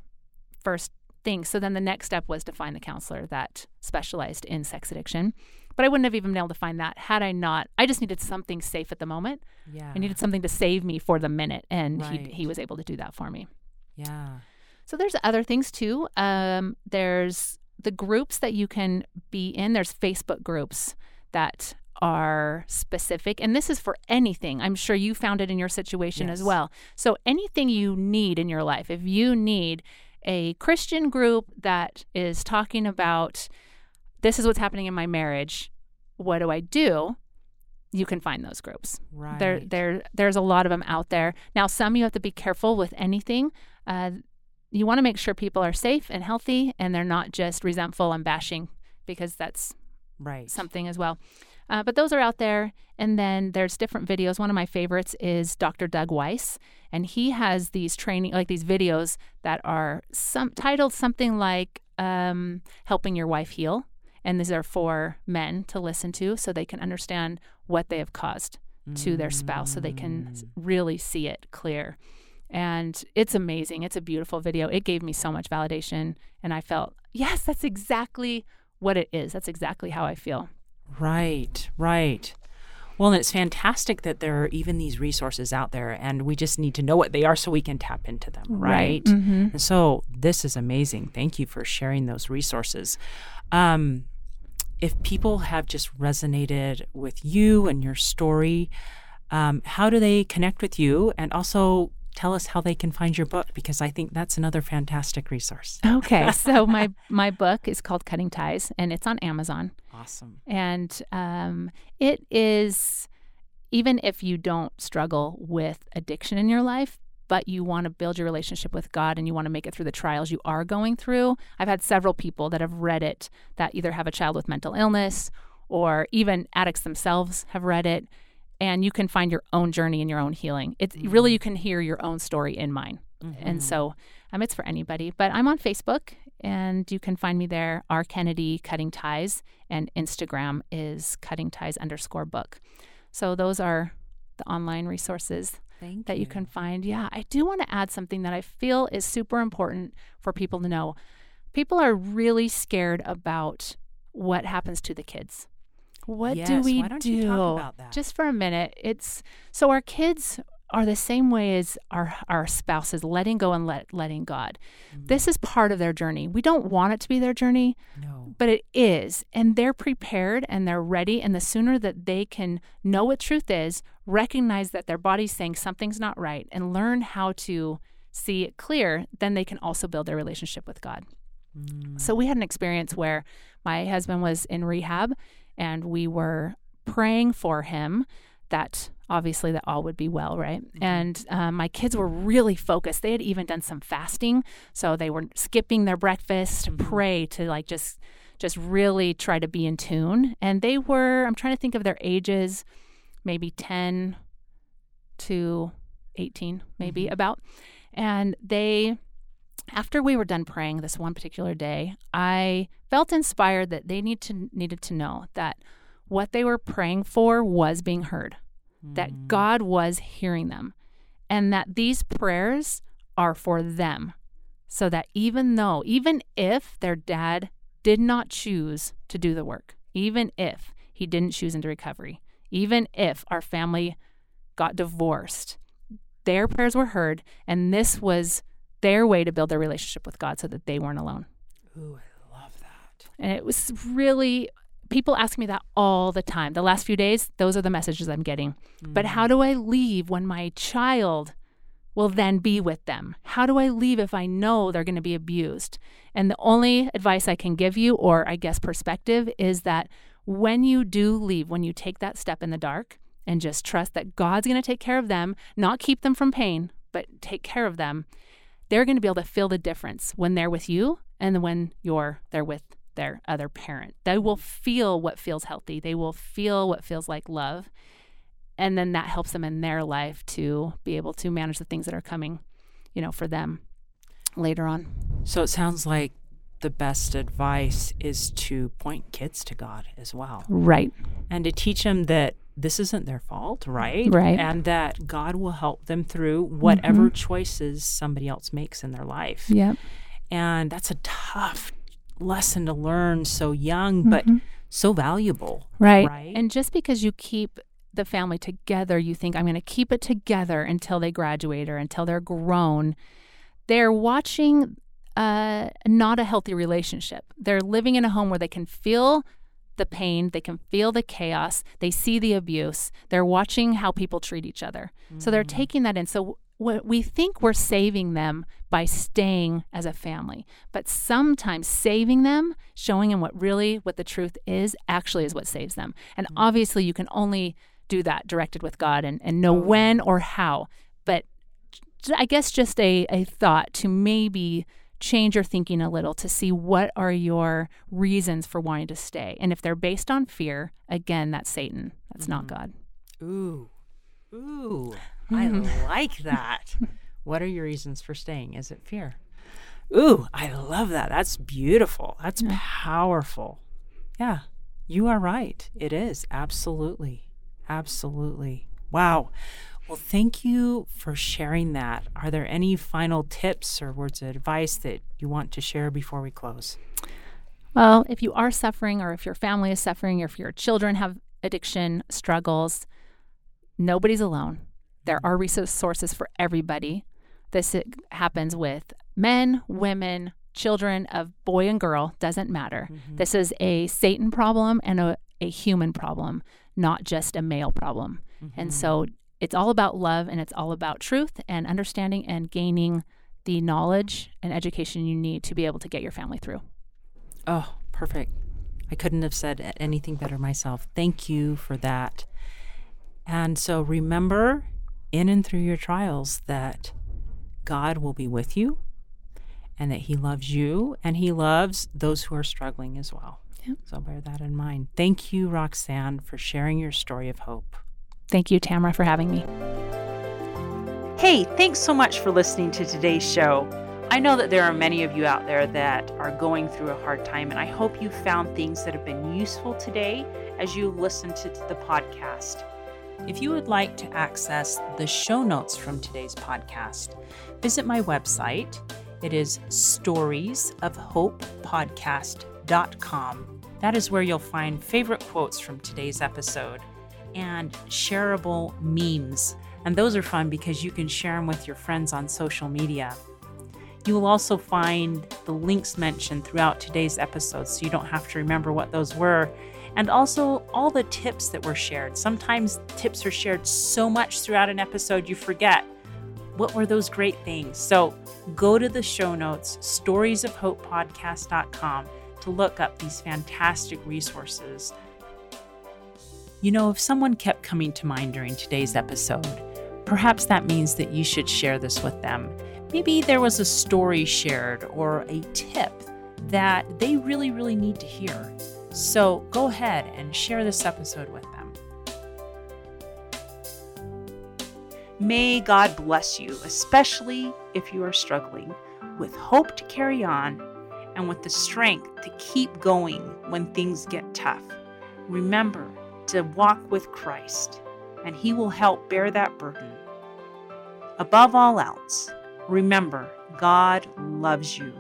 first thing. So then the next step was to find the counselor that specialized in sex addiction. But I wouldn't have even been able to find that had I not. I just needed something safe at the moment. Yeah. I needed something to save me for the minute. And right. he, he was able to do that for me. Yeah. So there's other things too. Um, there's the groups that you can be in. There's Facebook groups that are specific. And this is for anything. I'm sure you found it in your situation yes. as well. So, anything you need in your life, if you need a Christian group that is talking about this is what's happening in my marriage, what do I do? You can find those groups. Right. There, there, there's a lot of them out there. Now, some you have to be careful with anything. Uh, you want to make sure people are safe and healthy, and they're not just resentful and bashing, because that's right something as well. Uh, but those are out there. And then there's different videos. One of my favorites is Dr. Doug Weiss, and he has these training, like these videos that are some titled something like um, "Helping Your Wife Heal," and these are for men to listen to so they can understand what they have caused to their spouse, so they can Mm. really see it clear. And it's amazing. It's a beautiful video. It gave me so much validation, and I felt, yes, that's exactly what it is. That's exactly how I feel. Right, right. Well, and it's fantastic that there are even these resources out there, and we just need to know what they are so we can tap into them, right? Mhm. And so this is amazing. Thank you for sharing those resources. Um, if people have just resonated with you and your story, um, how do they connect with you? And also tell us how they can find your book because I think that's another fantastic resource. Okay, so my my book is called Cutting Ties, and it's on Amazon. Awesome. And um, it is, even if you don't struggle with addiction in your life, but you want to build your relationship with God and you want to make it through the trials you are going through. I've had several people that have read it that either have a child with mental illness or even addicts themselves have read it. And you can find your own journey and your own healing. It's really, you can hear your own story in mine. And so um, it's for anybody. But I'm on Facebook and you can find me there, R. Kennedy Cutting Ties, and Instagram is Cutting Ties underscore book. So those are the online resources Thank that you can find. Yeah, I do want to add something that I feel is super important for people to know. People are really scared about what happens to the kids. What do Yes, we do? about that? Just for a minute. It's so our kids are the same way as our our spouses, letting go and let letting God. This mm. is part of their journey. We don't want it to be their journey, No. but it is. And they're prepared and they're ready. And the sooner that they can know what truth is, recognize that their body's saying something's not right, and learn how to see it clear, then they can also build their relationship with God. So mm. we had an experience where my husband was in rehab and we were praying for him that obviously that all would be well, right? Mm-hmm. And um, my kids were really focused. They had even done some fasting, so they were skipping their breakfast to pray to like just just really try to be in tune. And they were I'm trying to think of their ages, maybe 10 to 18 maybe mm-hmm. about. And they after we were done praying this one particular day, I felt inspired that they need to needed to know that what they were praying for was being heard, that hmm. God was hearing them, and that these prayers are for them. So that even though, even if their dad did not choose to do the work, even if he didn't choose into recovery, even if our family got divorced, their prayers were heard, and this was their way to build their relationship with God so that they weren't alone. Ooh, I love that. And it was really, people ask me that all the time. The last few days, those are the messages I'm getting. But how mm. do I leave when my child will then be with them? How do I leave if I know they're going to be abused? And the only advice I can give you, or I guess perspective, is that when you do leave, when you take that step in the dark and just trust that God's going to take care of them, not keep them from pain, but take care of them, they're going to be able to feel the difference when they're with you and when you're there with their other parent. They will feel what feels healthy. They will feel what feels like love. And then that helps them in their life to be able to manage the things that are coming, you know, for them later on. So it sounds like the best advice is to point kids to God as well Right. and to teach them that this isn't their fault, mm-hmm. right? Right. And that God will help them through whatever mm-hmm. choices somebody else makes in their life. Yep. And that's a tough lesson to learn so young, mm-hmm. but so valuable. Right. Right. And just because you keep the family together, you think, I'm going to keep it together until they graduate or until they're grown. They're watching uh, not a healthy relationship. They're living in a home where they can feel the pain, they can feel the chaos, they see the abuse, they're watching how people treat each other. So they're mm. taking that in. So what we think we're saving them by staying as a family, but sometimes saving them, showing them what really what the truth is, actually is what saves them. And mm. obviously, you can only do that directed with God and, and know oh, when or how. But I guess just a, a thought to maybe change your thinking a little to see what are your reasons for wanting to stay. And if they're based on fear, again, that's Satan. That's mm-hmm. not God. Ooh. Ooh. I like that. what are your reasons for staying? Is it fear? Ooh, I love that. That's beautiful. That's yeah. powerful. Yeah, you are right. It is. Absolutely. Absolutely. Wow. Well, thank you for sharing that. Are there any final tips or words of advice that you want to share before we close? Well, if you are suffering, or if your family is suffering, or if your children have addiction struggles, nobody's alone. There are resources for everybody. This happens with men, women, children of boy and girl, doesn't matter. Mm-hmm. This is a Satan problem and a, a human problem, not just a male problem. Mm-hmm. And so it's all about love and it's all about truth and understanding and gaining the knowledge and education you need to be able to get your family through. Oh, perfect. I couldn't have said anything better myself. Thank you for that. And so remember in and through your trials that God will be with you and that He loves you and He loves those who are struggling as well. Yep. So bear that in mind. Thank you, Roxanne, for sharing your story of hope. Thank you, Tamara, for having me. Hey, thanks so much for listening to today's show. I know that there are many of you out there that are going through a hard time, and I hope you found things that have been useful today as you listen to the podcast. If you would like to access the show notes from today's podcast, visit my website. It is storiesofhopepodcast.com. That is where you'll find favorite quotes from today's episode and shareable memes. And those are fun because you can share them with your friends on social media. You will also find the links mentioned throughout today's episode so you don't have to remember what those were. And also all the tips that were shared. Sometimes tips are shared so much throughout an episode you forget. What were those great things? So go to the show notes, storiesofhopepodcast.com, to look up these fantastic resources you know, if someone kept coming to mind during today's episode, perhaps that means that you should share this with them. Maybe there was a story shared or a tip that they really, really need to hear. So go ahead and share this episode with them. May God bless you, especially if you are struggling, with hope to carry on and with the strength to keep going when things get tough. Remember, to walk with Christ, and He will help bear that burden. Above all else, remember God loves you